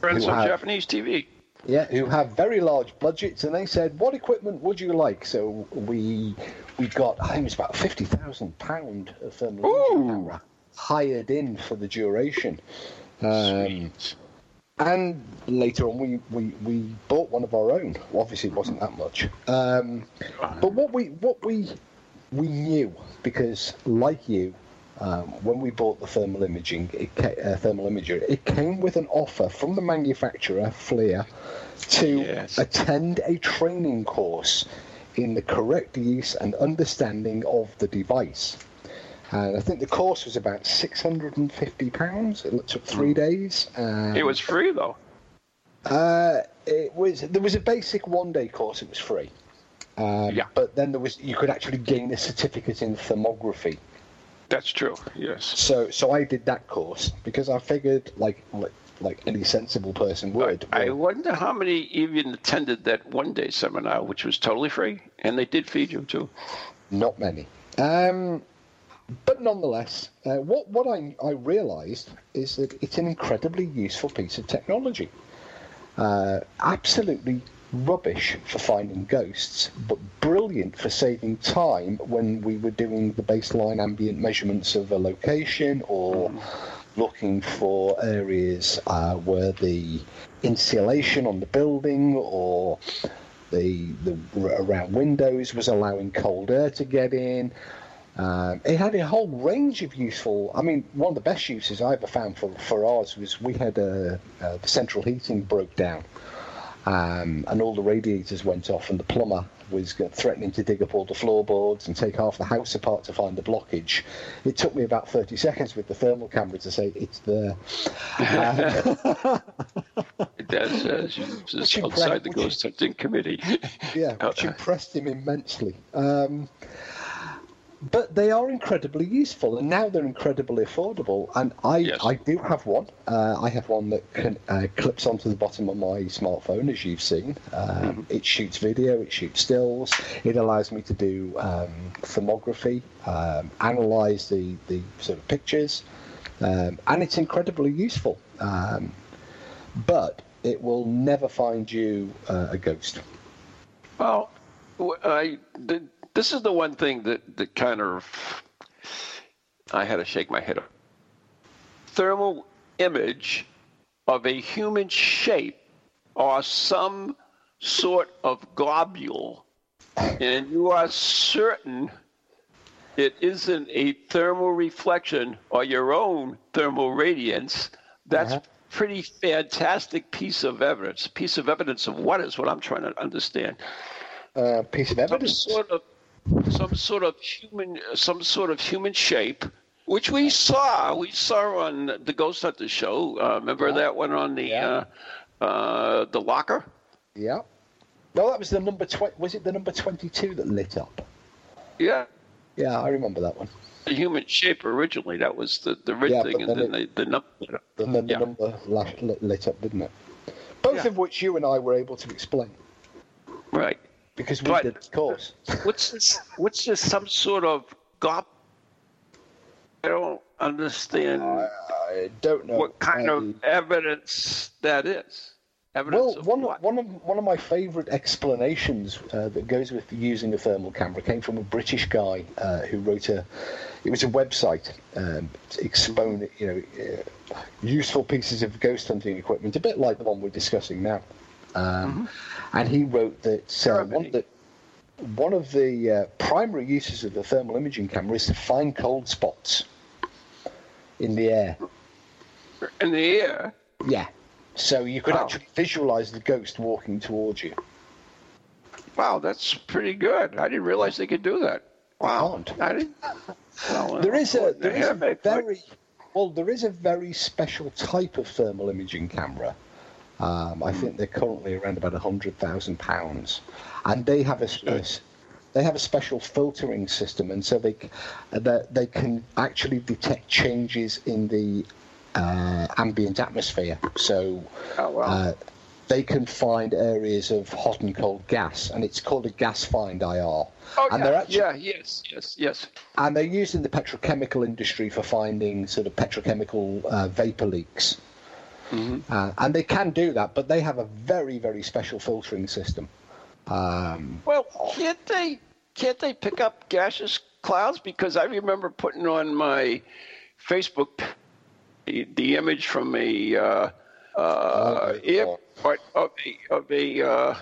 Speaker 1: Friends
Speaker 2: have-
Speaker 1: Japanese TV.
Speaker 2: yeah, who have very large budgets, and they said, "What equipment would you like?" So we we got, I think it was about fifty thousand pound of thermal imaging camera hired in for the duration. Um,
Speaker 1: Sweet.
Speaker 2: And later on, we, we, we bought one of our own. Well, obviously, it wasn't that much. Um, but what we what we we knew because, like you, um, when we bought the thermal imaging, it ca- uh, thermal imager, it came with an offer from the manufacturer, FLIR, to
Speaker 1: Yes.
Speaker 2: attend a training course in the correct use and understanding of the device. And I think the course was about six hundred and fifty pounds. It took three days. Um,
Speaker 1: It was free though.
Speaker 2: uh, it was there was a basic one day course. It was free. Um,
Speaker 1: Yeah.
Speaker 2: But then there was you could actually gain a certificate in thermography.
Speaker 1: That's true. Yes.
Speaker 2: So so I did that course because I figured like like, like any sensible person would.
Speaker 1: I
Speaker 2: well,
Speaker 1: wonder how many even attended that one day seminar, which was totally free, and they did feed you too.
Speaker 2: Not many. Um, but nonetheless, uh, what what I I realised is that it's an incredibly useful piece of technology. Uh, absolutely rubbish for finding ghosts, but brilliant for saving time when we were doing the baseline ambient measurements of a location or looking for areas uh, where the insulation on the building or the, the around windows was allowing cold air to get in. Um, it had a whole range of useful. I mean, one of the best uses I ever found for, for ours was we had a, uh, the central heating broke down, um, and all the radiators went off, and the plumber was threatening to dig up all the floorboards and take half the house apart to find the blockage. It took me about 30 seconds with the thermal camera to say it's there. Um,
Speaker 1: That's uh, just outside the ghost hunting committee.
Speaker 2: yeah, which impressed him immensely. Um, but they are incredibly useful, and now they're incredibly affordable. And I,
Speaker 1: Yes.
Speaker 2: I do have one. Uh, I have one that can, uh, clips onto the bottom of my smartphone, as you've seen. Um, It shoots video, it shoots stills. It allows me to do um, thermography, um, analyze the, the sort of pictures, um, and it's incredibly useful. Um, but it will never find you uh, a ghost.
Speaker 1: Well, I the, this is the one thing that that kind of I had to shake my head. up. Thermal image of a human shape or some sort of globule, and you are certain it isn't a thermal reflection or your own thermal radiance. That's pretty fantastic piece of evidence. Piece of evidence of what is what I'm trying to understand
Speaker 2: uh, piece of
Speaker 1: some
Speaker 2: evidence.
Speaker 1: sort of some sort of human some sort of human shape which we saw we saw on the ghost hunter show uh, remember that one on the
Speaker 2: Yeah.
Speaker 1: uh, uh, the locker
Speaker 2: Yeah. No, that was the number twenty. Was it the number twenty-two that lit up?
Speaker 1: yeah
Speaker 2: Yeah, I remember that one.
Speaker 1: the human shape originally that was the the red
Speaker 2: Yeah,
Speaker 1: thing and
Speaker 2: then
Speaker 1: then the, the number
Speaker 2: then the
Speaker 1: Yeah.
Speaker 2: number lit, lit up, didn't it? Both
Speaker 1: Yeah.
Speaker 2: of which you and I were able to explain
Speaker 1: right
Speaker 2: because we
Speaker 1: But-
Speaker 2: did the course.
Speaker 1: what's this what's this some sort of gop i don't understand
Speaker 2: I don't know
Speaker 1: what kind
Speaker 2: I-
Speaker 1: of evidence that is evidence
Speaker 2: Well, one
Speaker 1: what?
Speaker 2: one of one of my favourite explanations uh, that goes with using a thermal camera came from a British guy uh, who wrote a. It was a website um, to expone, you know, uh, useful pieces of ghost hunting equipment, a bit like the one we're discussing now. Um, And he wrote that uh, one of the one of the uh, primary uses of the thermal imaging camera is to find cold spots in the air.
Speaker 1: in the air.
Speaker 2: Yeah. So you could
Speaker 1: Wow.
Speaker 2: actually visualize the ghost walking towards you.
Speaker 1: Wow, that's pretty good. I didn't realize they could do that. Wow,
Speaker 2: can't.
Speaker 1: I didn't. Well,
Speaker 2: There is a there is a very well there is a very special type of thermal imaging camera Um, I think they're currently around about hundred thousand pounds, and they have a, a they have a special filtering system, and so they uh, they, they can actually detect changes in the uh, ambient atmosphere. So
Speaker 1: Oh, wow.
Speaker 2: uh, they can find areas of hot and cold gas, and it's called a GasFindIR.
Speaker 1: Oh,
Speaker 2: and
Speaker 1: yeah,
Speaker 2: they're actually,
Speaker 1: yeah, yes, yes, yes.
Speaker 2: and they're used in the petrochemical industry for finding sort of petrochemical uh, vapor leaks. Uh, and they can do that, but they have a very, very special filtering system. Um,
Speaker 1: Well, can't they can't they pick up gaseous clouds? Because I remember putting on my Facebook the, the image from a uh, uh,
Speaker 2: my
Speaker 1: airport of a of a, uh,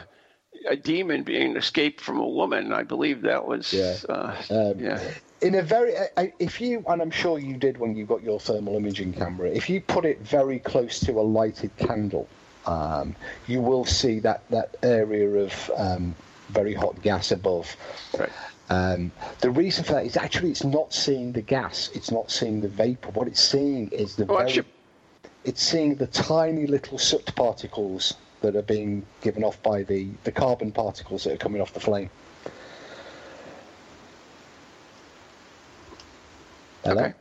Speaker 1: a demon being escaped from a woman. I believe that was
Speaker 2: Yeah.
Speaker 1: uh,
Speaker 2: Um,
Speaker 1: yeah.
Speaker 2: In a very, I- I- if you, and I'm sure you did when you got your thermal imaging camera, if you put it very close to a lighted candle, um, you will see that, that area of um, very hot gas above.
Speaker 1: Right.
Speaker 2: Um, the reason for that is actually it's not seeing the gas, it's not seeing the vapor. What it's seeing is the
Speaker 1: Well,
Speaker 2: very,
Speaker 1: actually-
Speaker 2: it's seeing the tiny little soot particles that are being given off by the, the carbon particles that are coming off the flame. Hello?
Speaker 1: Okay.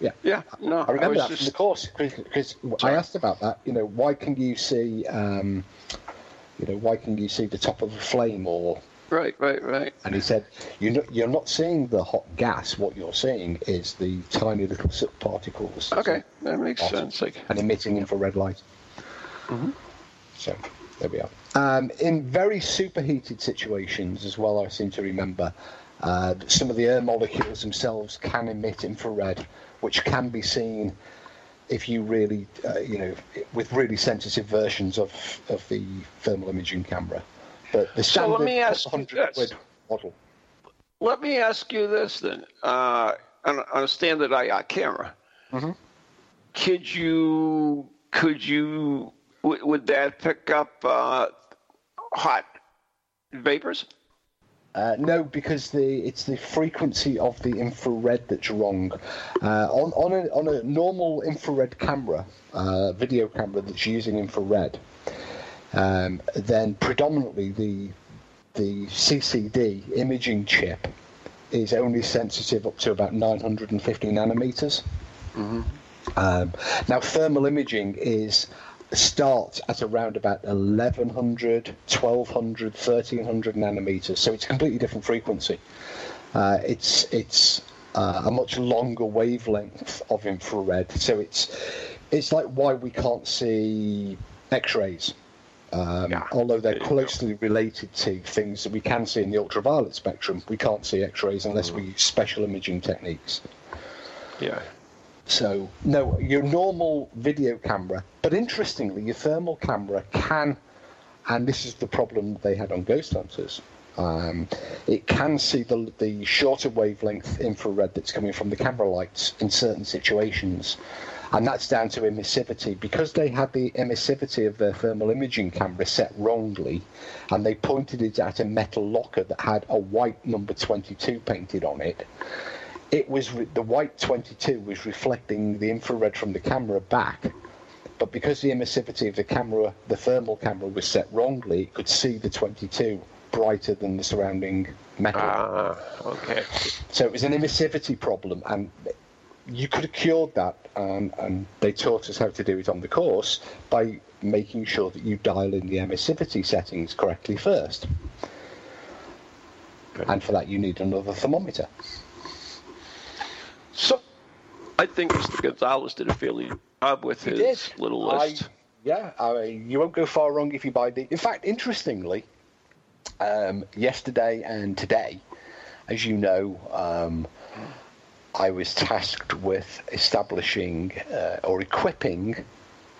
Speaker 2: Yeah.
Speaker 1: Yeah, no,
Speaker 2: I remember
Speaker 1: was
Speaker 2: that from
Speaker 1: just
Speaker 2: the course because I asked about that. You know, why can you see, um, you know, why can you see the top of a flame or
Speaker 1: right, right, right.
Speaker 2: and he said, you're not, you're not seeing the hot gas. What you're seeing is the tiny little soot particles.
Speaker 1: Okay, that makes
Speaker 2: Awesome.
Speaker 1: sense. Like,
Speaker 2: And emitting infrared light.
Speaker 1: Mm-hmm.
Speaker 2: So there we are. Um, in very superheated situations, as well, I seem to remember, uh, some of the air molecules themselves can emit infrared, which can be seen if you really, uh, you know, with really sensitive versions of, of the thermal imaging camera. But the
Speaker 1: So
Speaker 2: standard
Speaker 1: let me ask you
Speaker 2: 100
Speaker 1: this.
Speaker 2: quid model.
Speaker 1: Let me ask you this then. Uh, on, on a standard IR camera,
Speaker 2: Mm-hmm.
Speaker 1: could you could you would, would that pick up uh, hot vapors?
Speaker 2: Uh, no, because the it's the frequency of the infrared that's wrong. Uh, on on a on a normal infrared camera, uh, video camera that's using infrared, um, then predominantly the the CCD imaging chip is only sensitive up to about 950 nanometers. Um, now, thermal imaging is starts at around about 1100, 1200, 1300 nanometers, so it's a completely different frequency. Uh, it's it's uh, a much longer wavelength of infrared, so it's it's like why we can't see X-rays. Um,
Speaker 1: Yeah,
Speaker 2: although they're
Speaker 1: there you go.
Speaker 2: closely related to things that we can see in the ultraviolet spectrum, we can't see X-rays unless we use special imaging techniques.
Speaker 1: Yeah.
Speaker 2: So, no, your normal video camera, but interestingly, your thermal camera can, and this is the problem they had on Ghost Hunters, um, it can see the, the shorter wavelength infrared that's coming from the camera lights in certain situations. And that's down to emissivity. Because they had the emissivity of their thermal imaging camera set wrongly, and they pointed it at a metal locker that had a white number 22 painted on it, it was re- the white 22 was reflecting the infrared from the camera back but because the emissivity of the camera the thermal camera was set wrongly it could see the 22 brighter than the surrounding metal.
Speaker 1: Ah, okay.
Speaker 2: so it was an emissivity problem and you could have cured that um, and they taught us how to do it on the course by making sure that you dial in the emissivity settings correctly first. And for that you need another thermometer
Speaker 1: So, I think Mr. Gonzalez did a fairly job with his
Speaker 2: did.
Speaker 1: little
Speaker 2: I-
Speaker 1: list.
Speaker 2: yeah, I mean, you won't go far wrong if you buy the. In fact, interestingly, um, yesterday and today, as you know, um, I was tasked with establishing uh, or equipping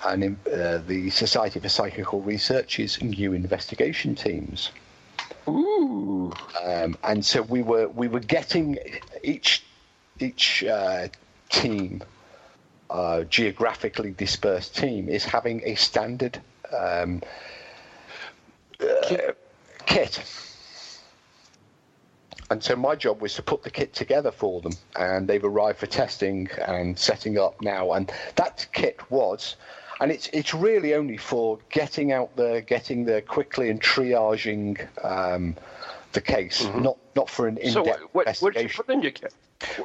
Speaker 2: an, uh, the Society for Psychical Research's new investigation teams.
Speaker 1: Ooh.
Speaker 2: Um, and so we were we were getting each each uh, team uh, geographically dispersed team is having a standard um, uh, kit. And so my job was to put the kit together for them, and they've arrived for testing and setting up now. And that kit was and it's it's really only for getting out there, getting there quickly, and triaging um, the case, not not for an
Speaker 1: Mm-hmm. So
Speaker 2: in-depth
Speaker 1: what, what, what did you
Speaker 2: investigation.
Speaker 1: put in your kit?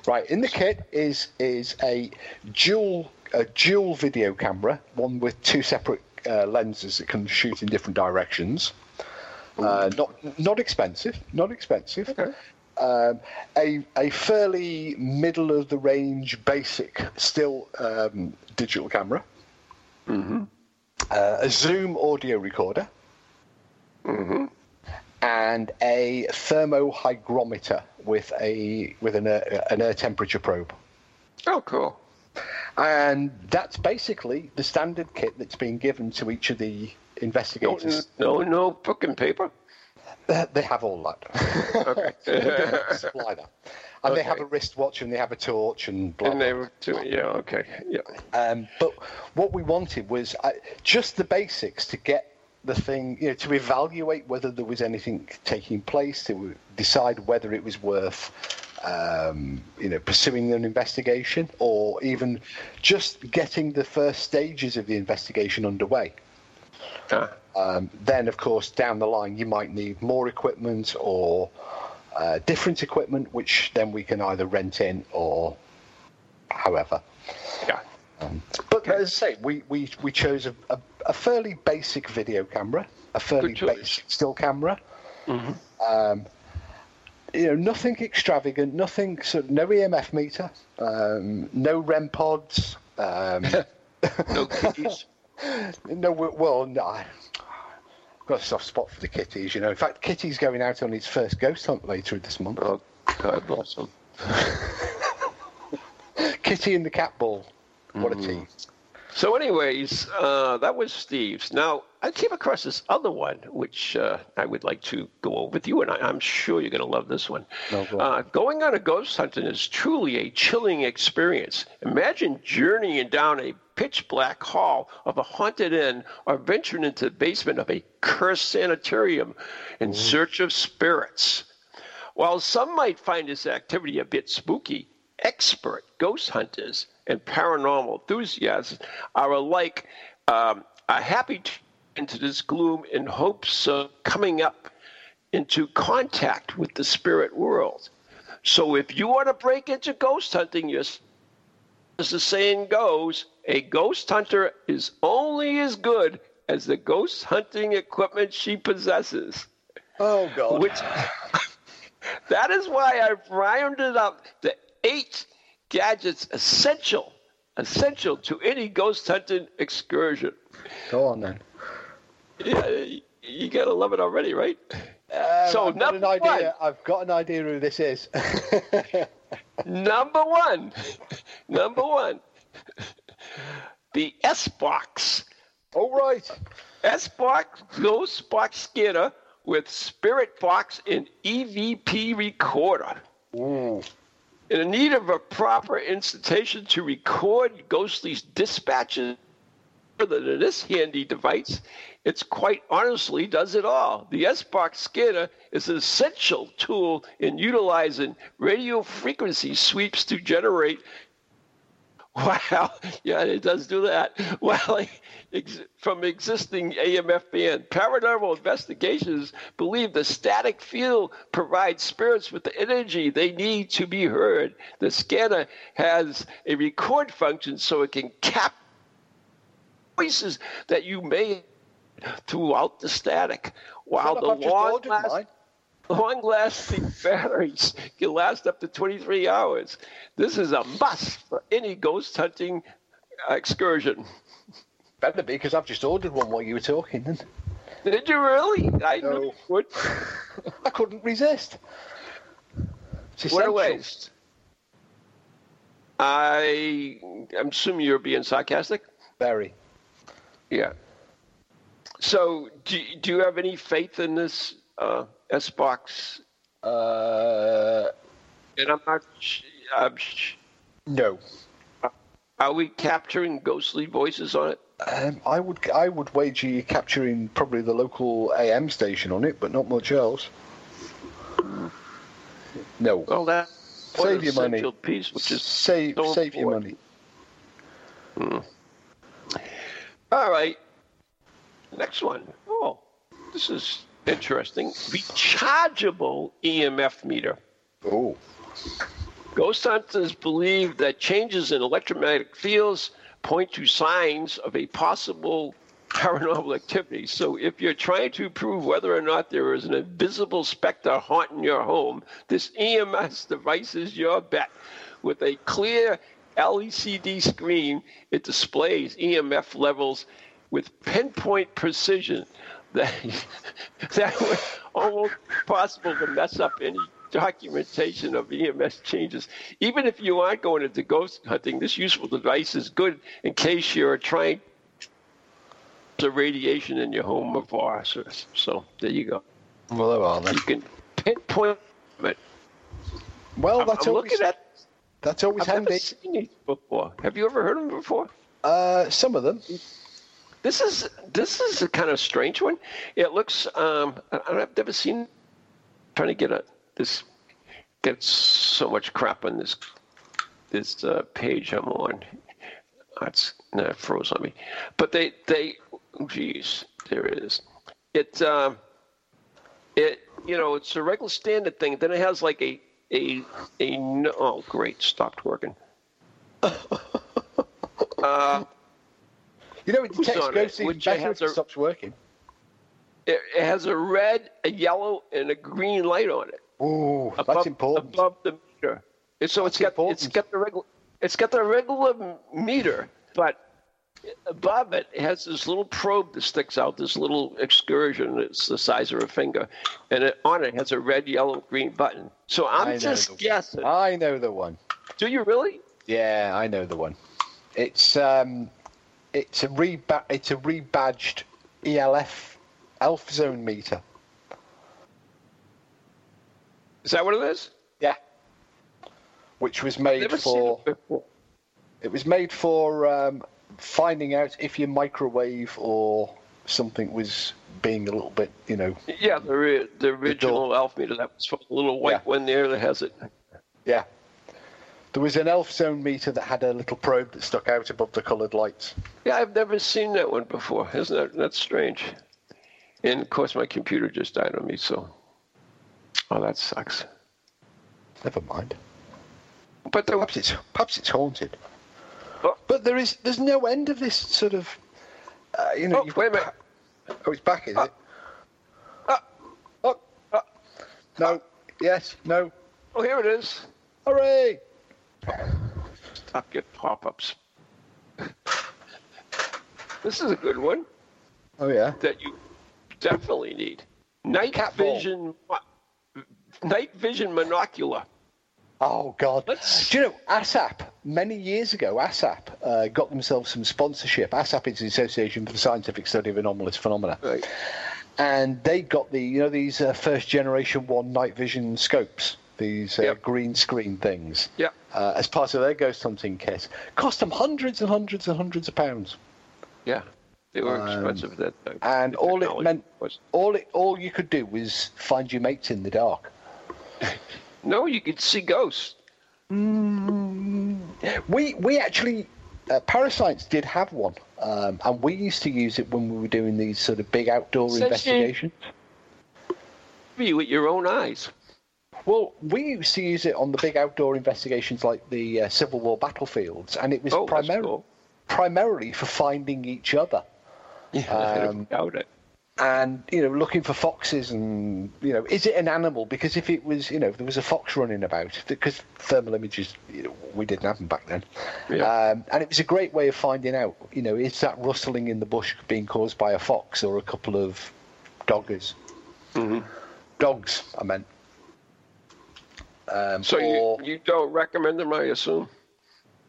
Speaker 2: Right in the kit is is a dual a dual video camera, one with two separate uh, lenses that can shoot in different directions. Uh, not not expensive, not expensive. Um, a a fairly middle of the range basic still um, digital camera. Uh, a Zoom audio recorder. And a thermohygrometer with a with an air, an air temperature probe.
Speaker 1: Oh, cool.
Speaker 2: And that's basically the standard kit that's been given to each of the investigators.
Speaker 1: no, no book and paper.
Speaker 2: Uh, they have all that.
Speaker 1: Okay.
Speaker 2: Supply that. And they have a wristwatch and they have a torch and blah,
Speaker 1: and they were doing, yeah, okay, yeah.
Speaker 2: Um, but what we wanted was uh, just the basics to get the thing, you know, to evaluate whether there was anything taking place, to decide whether it was worth, um, you know, pursuing an investigation, or even just getting the first stages of the investigation underway.
Speaker 1: Ah,
Speaker 2: Um, then, of course, down the line, you might need more equipment or uh, different equipment, which then we can either rent in or however.
Speaker 1: yeah.
Speaker 2: But as I say, we, we, we chose a, a, a fairly basic video camera, a fairly basic still camera. Um, you know, nothing extravagant, nothing sort of no EMF meter, um, no REM pods, um,
Speaker 1: No kitties.
Speaker 2: no well, no. I've got a soft spot for the kitties, you know. In fact, Kitty's going out on his first ghost hunt later this month.
Speaker 1: oh, God bless them.
Speaker 2: Kitty and the cat ball. What
Speaker 1: Mm.
Speaker 2: a team.
Speaker 1: So, anyways, uh, that was Steve's. Now, I came across this other one, which uh, I would like to go over with you, and I, I'm sure you're going to love this one.
Speaker 2: No, go
Speaker 1: uh, going on a ghost hunting is truly a chilling experience. Imagine journeying down a pitch black hall of a haunted inn or venturing into the basement of a cursed sanitarium in search of spirits. While some might find this activity a bit spooky, expert ghost hunters and paranormal enthusiasts are alike um, are happy to into this gloom in hopes of coming up into contact with the spirit world. So if you want to break into ghost hunting, as the saying goes, a ghost hunter is only as good as the ghost hunting equipment she possesses.
Speaker 2: Oh, God.
Speaker 1: Which that is why I've rounded up the eight gadgets essential, essential to any ghost hunting excursion.
Speaker 2: Go on then.
Speaker 1: Yeah, you gotta love it already, right?
Speaker 2: Um,
Speaker 1: So,
Speaker 2: I've got an
Speaker 1: number
Speaker 2: idea. I've got an idea who this is.
Speaker 1: Number one, number one, the S box.
Speaker 2: All right.
Speaker 1: S box ghost box scanner with Spirit box and EVP recorder.
Speaker 2: Ooh.
Speaker 1: In need of a proper institution to record ghostly's dispatches than this handy device, it's quite honestly does it all. The S-Box scanner is an essential tool in utilizing radio frequency sweeps to generate Wow, yeah, it does do that. Well, ex- from existing AM/FM, band, paranormal investigations believe the static field provides spirits with the energy they need to be heard. The scanner has a record function so it can cap voices that you may throughout the static, while the long last-. Long lasting batteries can last up to 23 hours. This is a must for any ghost hunting excursion.
Speaker 2: Better be because I've just ordered one while you were talking. Then
Speaker 1: Did you really? I
Speaker 2: No.
Speaker 1: knew would.
Speaker 2: I couldn't resist.
Speaker 1: What a waste. I, I'm assuming you're being sarcastic.
Speaker 2: Very.
Speaker 1: Yeah. So, do, do you have any faith in this uh, S box?
Speaker 2: Uh,
Speaker 1: And I'm not. I'm
Speaker 2: no.
Speaker 1: are we capturing ghostly voices on it?
Speaker 2: Um, I would I would wager you're capturing probably the local AM station on it, but not much else. No.
Speaker 1: Well, that
Speaker 2: Save your money.
Speaker 1: piece, which is
Speaker 2: save
Speaker 1: so
Speaker 2: save your money.
Speaker 1: All right. Next one. Oh, this is interesting. Rechargeable EMF meter.
Speaker 2: Oh.
Speaker 1: Ghost hunters believe that changes in electromagnetic fields point to signs of a possible paranormal activity. So if you're trying to prove whether or not there is an invisible specter haunting your home, this EMF device is your bet. With a clear LCD screen, it displays EMF levels with pinpoint precision that that was almost possible to mess up any documentation of EMF changes. Even if you aren't going into ghost hunting, this useful device is good in case you're trying to radiation in your home or phosphorus. So there you go.
Speaker 2: Well, there are then.
Speaker 1: You can pinpoint it.
Speaker 2: Well,
Speaker 1: I'm,
Speaker 2: that's
Speaker 1: I'm
Speaker 2: always
Speaker 1: looking at.
Speaker 2: that's always
Speaker 1: I've never
Speaker 2: handy.
Speaker 1: seen these before. Have you ever heard of them before?
Speaker 2: Uh, some of them.
Speaker 1: This is this is a kind of strange one. It looks. Um, I, I've never seen. Trying to get a this gets so much crap on this this uh, page I'm on. That's froze on me. But they they, geez, there it is. It um, it you know it's a regular standard thing. Then it has like a a a no- oh great stopped working. uh,
Speaker 2: You know, it detects ghosts
Speaker 1: it?
Speaker 2: even better if it stops working.
Speaker 1: it, it has a red, a yellow, and a green light on it.
Speaker 2: Oh,
Speaker 1: above,
Speaker 2: that's important.
Speaker 1: above the meter. And so it's got it's got the regular it's got the regular meter, but above it, it has this little probe that sticks out, this little excursion. It's the size of a finger, and it, on it has a red, yellow, green button. So I'm just guessing.
Speaker 2: I know the one.
Speaker 1: Do you really?
Speaker 2: Yeah, I know the one. It's um, it's a reba- it's a rebadged ELF Elf Zone meter.
Speaker 1: Is that what it is?
Speaker 2: Yeah. Which was made
Speaker 1: Never seen
Speaker 2: for
Speaker 1: it
Speaker 2: it was made for um, finding out if your microwave or something was being a little bit, you know,
Speaker 1: Yeah, the re- the original elf meter that was for the little white
Speaker 2: Yeah.
Speaker 1: one there that has it.
Speaker 2: yeah. There was an Elf Zone meter that had a little probe that stuck out above the coloured lights.
Speaker 1: Yeah, I've never seen that one before. Isn't that that's strange? And of course, my computer just died on me, so oh, that sucks.
Speaker 2: Never mind.
Speaker 1: But there
Speaker 2: Perhaps it's perhaps it's haunted.
Speaker 1: Oh.
Speaker 2: But there is there's no end of this sort of uh, you know.
Speaker 1: Oh, wait a minute.
Speaker 2: pa- Oh, it's back, is it?
Speaker 1: Ah,
Speaker 2: Oh,
Speaker 1: ah,
Speaker 2: no. Yes. No.
Speaker 1: oh, here it is.
Speaker 2: Hooray!
Speaker 1: Stop get pop-ups. this is a good one
Speaker 2: Oh yeah.
Speaker 1: that you definitely need. Night
Speaker 2: Cat
Speaker 1: vision. Night vision monocular.
Speaker 2: Oh God!
Speaker 1: Let's-
Speaker 2: Do you know ASSAP? Many years ago, ASSAP uh, got themselves some sponsorship. ASSAP is the Association for the Scientific Study of Anomalous Phenomena,
Speaker 1: Right.
Speaker 2: and they got the you know these uh, first generation one night vision scopes, these uh,
Speaker 1: Yep.
Speaker 2: green screen things,
Speaker 1: Yeah.
Speaker 2: uh, as part of their ghost hunting kit. Cost them hundreds and hundreds and hundreds of pounds,
Speaker 1: Yeah. They were
Speaker 2: Um,
Speaker 1: expensive time.
Speaker 2: and all it meant,
Speaker 1: was.
Speaker 2: all it all you could do was find your mates in the dark.
Speaker 1: No, you could see ghosts.
Speaker 2: We we actually uh, Parascience did have one, um, and we used to use it when we were doing these sort of big outdoor
Speaker 1: you-
Speaker 2: investigations.
Speaker 1: You with your own eyes.
Speaker 2: Well, we used to use it on the big outdoor investigations like the uh, Civil War battlefields, and it was
Speaker 1: Oh, that's
Speaker 2: primar-
Speaker 1: cool.
Speaker 2: primarily for finding each other
Speaker 1: Yeah,
Speaker 2: Um,
Speaker 1: doubt it.
Speaker 2: and you know looking for foxes and you know is it an animal because if it was you know if there was a fox running about because thermal images you know we didn't have them back then
Speaker 1: Yeah.
Speaker 2: um, and it was a great way of finding out you know is that rustling in the bush being caused by a fox or a couple of doggers
Speaker 1: Mm-hmm.
Speaker 2: dogs I meant um,
Speaker 1: So
Speaker 2: or,
Speaker 1: you, you don't recommend them, I assume?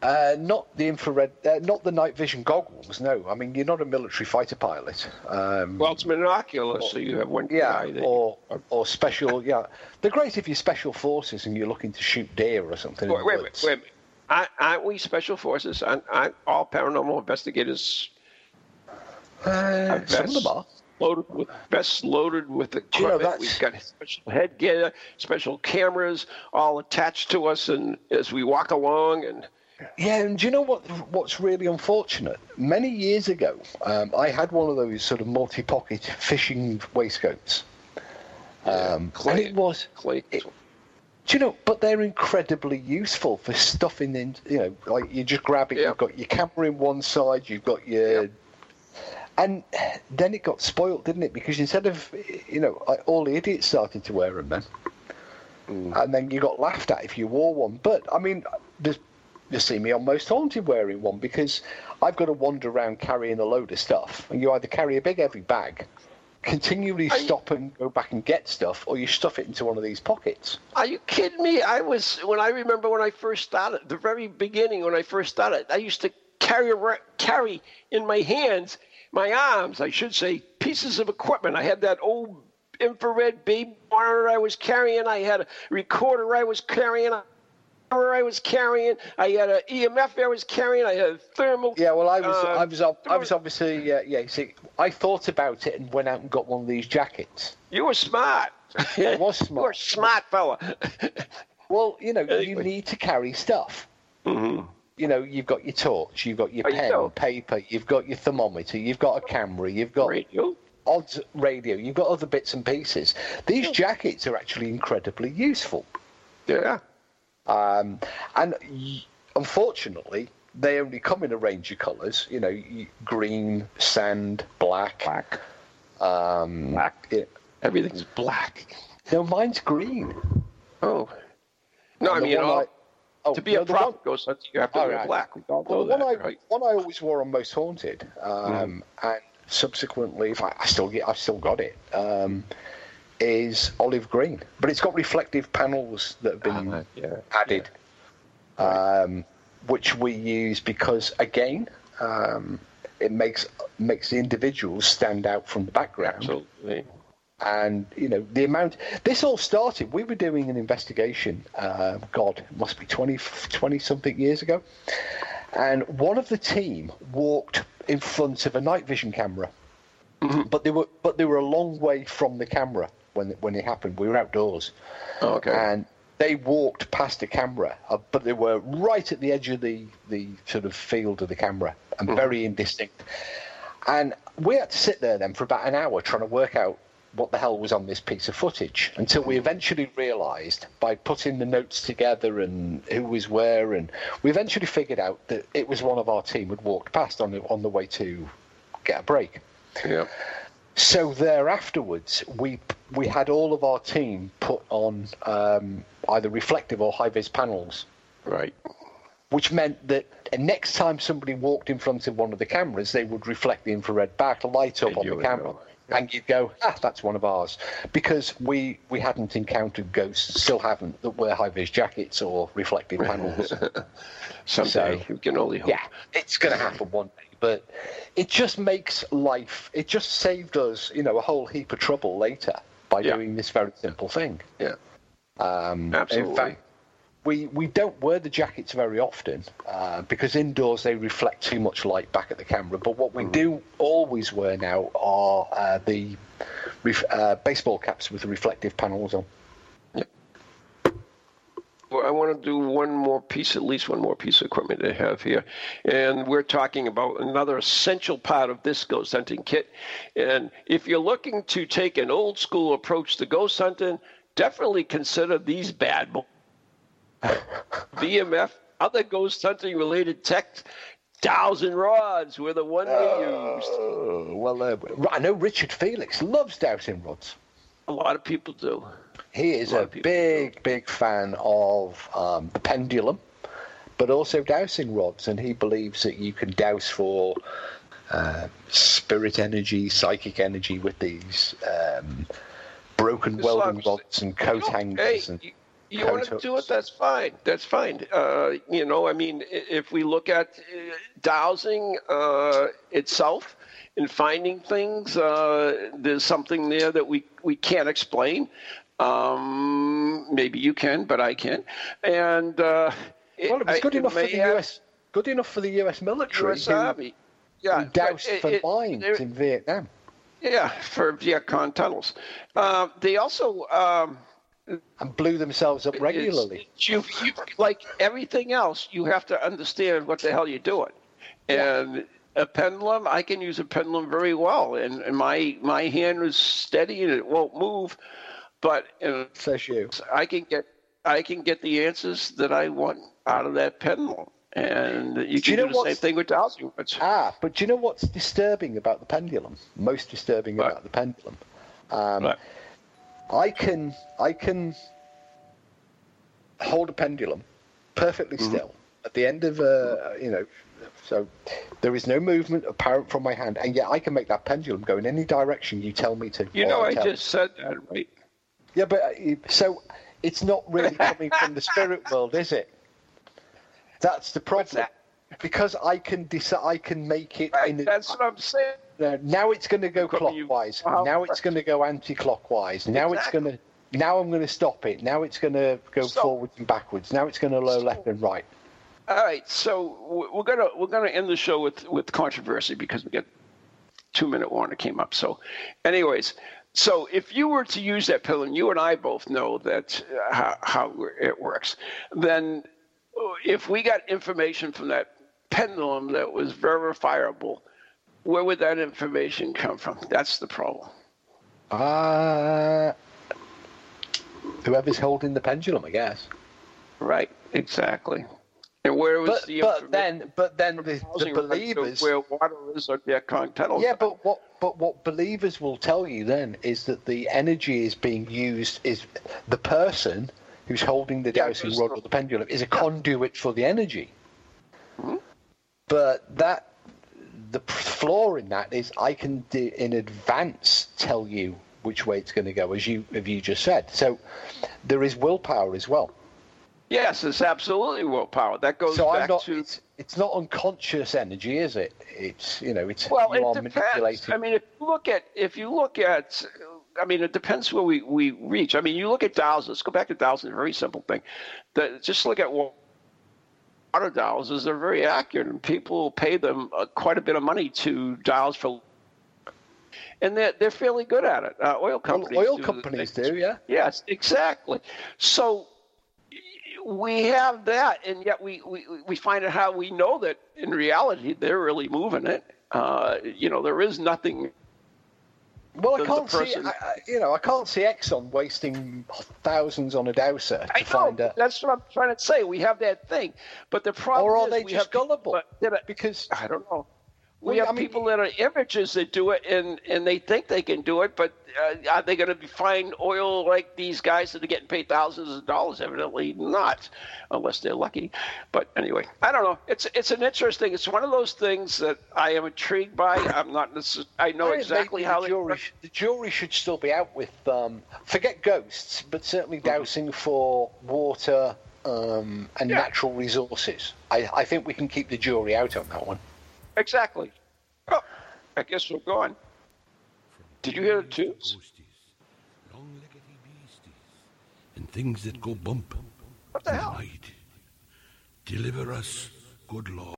Speaker 2: uh, not the infrared uh, not the night vision goggles no I mean you're not a military fighter pilot um,
Speaker 1: Well, it's monocular, so you have one
Speaker 2: Yeah, or or special. Yeah, they're great if you're special forces and you're looking to shoot deer or something. in
Speaker 1: Wait, wait a minute. Wait a minute. Aren't- we special forces? Aren't, aren't all paranormal investigators
Speaker 2: Uh, some of them are.
Speaker 1: Loaded with vests loaded with
Speaker 2: you know,
Speaker 1: equipment? We've got special headgear, special cameras, all attached to us, and as we walk along, and
Speaker 2: Yeah, and do you know what? What's really unfortunate? Many years ago, um, I had one of those sort of multi-pocket fishing waistcoats, um, and it was.
Speaker 1: Clay.
Speaker 2: It, do you know? But they're incredibly useful for stuffing in. You know, like you just grab it.
Speaker 1: Yeah.
Speaker 2: You've got your camera in one side. You've got your. And then it got spoilt, didn't it? Because instead of, you know, like, all the idiots started to wear them then mm. and then you got laughed at if you wore one. But I mean, there's, you see me on Most Haunted wearing one because I've got to wander around carrying a load of stuff, and you either carry a big heavy bag, continually
Speaker 1: Are you-
Speaker 2: stop and go back and get stuff, or you stuff it into one of these pockets.
Speaker 1: Are you kidding me? I was when I remember when I first started, the very beginning when I first started, I used to carry ar- carry in my hands, my arms, I should say, pieces of equipment. I had that old infrared baby monitor I was carrying. I had a recorder I was carrying. A camera I was carrying. I had an EMF I was carrying. I had a thermal.
Speaker 2: Yeah, well, I was,
Speaker 1: uh,
Speaker 2: I was, I was obviously, yeah, yeah. See, I thought about it and went out and got one of these jackets.
Speaker 1: You were smart.
Speaker 2: I was smart.
Speaker 1: You were a
Speaker 2: smart.
Speaker 1: fella.
Speaker 2: Well, you know, you need to carry stuff. You know, you've got your torch, you've got your
Speaker 1: Oh,
Speaker 2: pen,
Speaker 1: don't.
Speaker 2: paper, you've got your thermometer, you've got a camera, you've got
Speaker 1: Radio.
Speaker 2: odds radio, you've got other bits and pieces. These jackets are actually incredibly useful.
Speaker 1: Yeah.
Speaker 2: Um, and y- unfortunately, they only come in a range of colours. You know, y- green, sand, black.
Speaker 1: Black.
Speaker 2: Um,
Speaker 1: Black.
Speaker 2: yeah.
Speaker 1: Everything's black.
Speaker 2: No, mine's green.
Speaker 1: Oh. No, I
Speaker 2: And the
Speaker 1: mean, all,
Speaker 2: I- oh,
Speaker 1: to be
Speaker 2: no,
Speaker 1: a
Speaker 2: the one-
Speaker 1: hunter, you have to wear
Speaker 2: right.
Speaker 1: black. We all
Speaker 2: Well,
Speaker 1: that,
Speaker 2: one I
Speaker 1: right?
Speaker 2: one I always wore on Most Haunted, um, and subsequently, if I, I still get, I've still got it. Um, is olive green, but it's got reflective panels that have been
Speaker 1: Ah, yeah,
Speaker 2: added, um, which we use because again, um, it makes makes the individuals stand out from the background
Speaker 1: Absolutely.
Speaker 2: And you know the amount this all started we were doing an investigation uh, god must be 20 20 something years ago. And one of the team walked in front of a night vision camera. But they were but they were a long way from the camera when when it happened. We were outdoors.
Speaker 1: Oh, okay.
Speaker 2: and they walked past the camera, uh, but they were right at the edge of the, the sort of field of the camera and very indistinct. And we had to sit there then for about an hour trying to work out what the hell was on this piece of footage until we eventually realised by putting the notes together and who was where, and we eventually figured out that it was one of our team had walked past on the, on the way to get a break.
Speaker 1: yeah.
Speaker 2: So there afterwards, we we had all of our team put on um, either reflective or high vis panels,
Speaker 1: Right.
Speaker 2: Which meant that next time somebody walked in front of one of the cameras, they would reflect the infrared back, light up
Speaker 1: And
Speaker 2: on the camera,
Speaker 1: know.
Speaker 2: and you'd go, ah, that's one of ours, because we we hadn't encountered ghosts, still haven't, that wear high vis jackets or reflective panels.
Speaker 1: Someday.
Speaker 2: So-
Speaker 1: you can only hope.
Speaker 2: Yeah, it's going to happen one day, but it just makes life. It just saved us, you know, a whole heap of trouble later by
Speaker 1: Yeah.
Speaker 2: doing this very simple thing.
Speaker 1: Yeah.
Speaker 2: Um,
Speaker 1: Absolutely.
Speaker 2: In fact, we we don't wear the jackets very often uh, because indoors they reflect too much light back at the camera. But what we do always wear now are uh, the ref- uh, baseball caps with the reflective panels on.
Speaker 1: Well, I want to do one more piece, at least one more piece of equipment I have here. And we're talking about another essential part of this ghost hunting kit. And if you're looking to take an old school approach to ghost hunting, definitely consider these bad boys. VMF, other ghost hunting related tech, dowsing rods were the one we used.
Speaker 2: Oh, well, uh, I know Richard Felix loves dowsing rods.
Speaker 1: A lot of people do.
Speaker 2: He is
Speaker 1: A
Speaker 2: a
Speaker 1: of people
Speaker 2: big, big fan of um, the pendulum, but also dowsing rods, and he believes that you can dowse for uh, spirit energy, psychic energy with these um, broken welding rods and coat hangers. And,
Speaker 1: you, you want to do it? That's fine. That's fine. Uh, you know, I mean, if we look at uh, dowsing uh, itself and finding things, uh, there's something there that we, we can't explain. Um, maybe you can, but I can't. And uh,
Speaker 2: well, it was
Speaker 1: I-
Speaker 2: good enough for the
Speaker 1: have
Speaker 2: US. Good enough for the US military
Speaker 1: US
Speaker 2: who,
Speaker 1: Army. Yeah,
Speaker 2: who
Speaker 1: dowsed it-
Speaker 2: for
Speaker 1: it-
Speaker 2: mines in Vietnam.
Speaker 1: yeah, for Viet Cong tunnels. Uh, they also, um,
Speaker 2: and blew themselves up regularly.
Speaker 1: You, you, like everything else, you have to understand what the hell you're doing. And a pendulum, I can use a pendulum very well, and, and my my hand is steady and it won't move. But
Speaker 2: Says you.
Speaker 1: I can get I can get the answers that I want out of that pendulum. And you
Speaker 2: Do
Speaker 1: can
Speaker 2: you
Speaker 1: do
Speaker 2: know
Speaker 1: the same thing with dowsing.
Speaker 2: Ah, but do you know what's disturbing about the pendulum? Most disturbing
Speaker 1: What?
Speaker 2: about the pendulum. Um,
Speaker 1: But
Speaker 2: I can I can hold a pendulum perfectly
Speaker 1: Mm-hmm.
Speaker 2: still at the end of a you know so there is no movement apparent from my hand and yet I can make that pendulum go in any direction you tell me to.
Speaker 1: you know, I
Speaker 2: tell-
Speaker 1: just said that, right?
Speaker 2: yeah, but uh, so it's not really coming from the spirit world, is it? That's the problem.
Speaker 1: that?
Speaker 2: Because I can decide, I can make it.
Speaker 1: Right,
Speaker 2: in a-
Speaker 1: That's what I'm saying.
Speaker 2: Now, now it's going to go
Speaker 1: on, you-
Speaker 2: clockwise. Now it's going to go anti-clockwise. Now it's going to. Now I'm going to stop it. Now it's going to go forwards and backwards. Now it's going to low left and right.
Speaker 1: All right, so we're gonna we're gonna end the show with with controversy because we get two minute warning came up. So, anyways, so if you were to use that pill, and you and I both know that uh, how, how it works, then uh, if we got information from that pendulum that was verifiable, where would that information come from? That's the problem.
Speaker 2: Uh, whoever's holding the pendulum, I guess.
Speaker 1: Right, exactly. And where was
Speaker 2: But,
Speaker 1: the
Speaker 2: but then, but then the, the
Speaker 1: housing right to
Speaker 2: believers.
Speaker 1: where water is on their continental
Speaker 2: Yeah,
Speaker 1: side?
Speaker 2: but what but what believers will tell you then is that the energy is being used is the person who's holding the
Speaker 1: Yeah,
Speaker 2: dowsing rod or the pendulum is a conduit for the energy. Hmm. But that the flaw in that is I can do, in advance tell you which way it's going to go, as you have you just said. So there is willpower as well.
Speaker 1: Yes, it's absolutely willpower. That goes
Speaker 2: So I'm
Speaker 1: back
Speaker 2: not.
Speaker 1: to
Speaker 2: It's, it's not unconscious energy, is it? It's you know, it's
Speaker 1: well, it depends. I mean, if you look at if you look at, I mean, it depends where we, we reach. I mean, you look at dowsers. Let's go back to dowsers. A very simple thing. The, just look at wa- water is They're very accurate, and people pay them uh, quite a bit of money to dowse for. And they're, they're fairly good at it. Uh, oil companies.
Speaker 2: oil
Speaker 1: do
Speaker 2: companies do, yeah.
Speaker 1: Yes, exactly. So we have that, and yet we, we, we find out how we know that in reality they're really moving it. Uh, you know, there is nothing.
Speaker 2: Well, I
Speaker 1: the- the
Speaker 2: can't see,
Speaker 1: person-
Speaker 2: I, I- you know, I can't see Exxon wasting thousands on a dowser to
Speaker 1: I know
Speaker 2: find a.
Speaker 1: that's what I'm trying to say. We have that thing, but the problem
Speaker 2: Or are
Speaker 1: is
Speaker 2: they
Speaker 1: we
Speaker 2: just
Speaker 1: have
Speaker 2: gullible?
Speaker 1: that- that are-
Speaker 2: Because
Speaker 1: I don't know. We
Speaker 2: Well,
Speaker 1: have
Speaker 2: I mean-
Speaker 1: people that are amateurs that do it, and, and they think they can do it, but uh, are they going to find oil like these guys that are getting paid thousands of dollars? Evidently not, unless they're lucky. But anyway, I don't know. It's it's an interesting. It's one of those things that I am intrigued by. I'm not. I know
Speaker 2: I
Speaker 1: exactly how they
Speaker 2: jury, sh- the jury should still be out with um, forget ghosts, but certainly
Speaker 1: Mm-hmm.
Speaker 2: dowsing for water um, and
Speaker 1: Yeah.
Speaker 2: natural resources. I, I think we can keep the jury out on that one.
Speaker 1: Exactly. Oh, I guess we're going. Did you hear the
Speaker 3: beasties, and things that go bump
Speaker 1: What the hell?
Speaker 3: Deliver us, good Lord.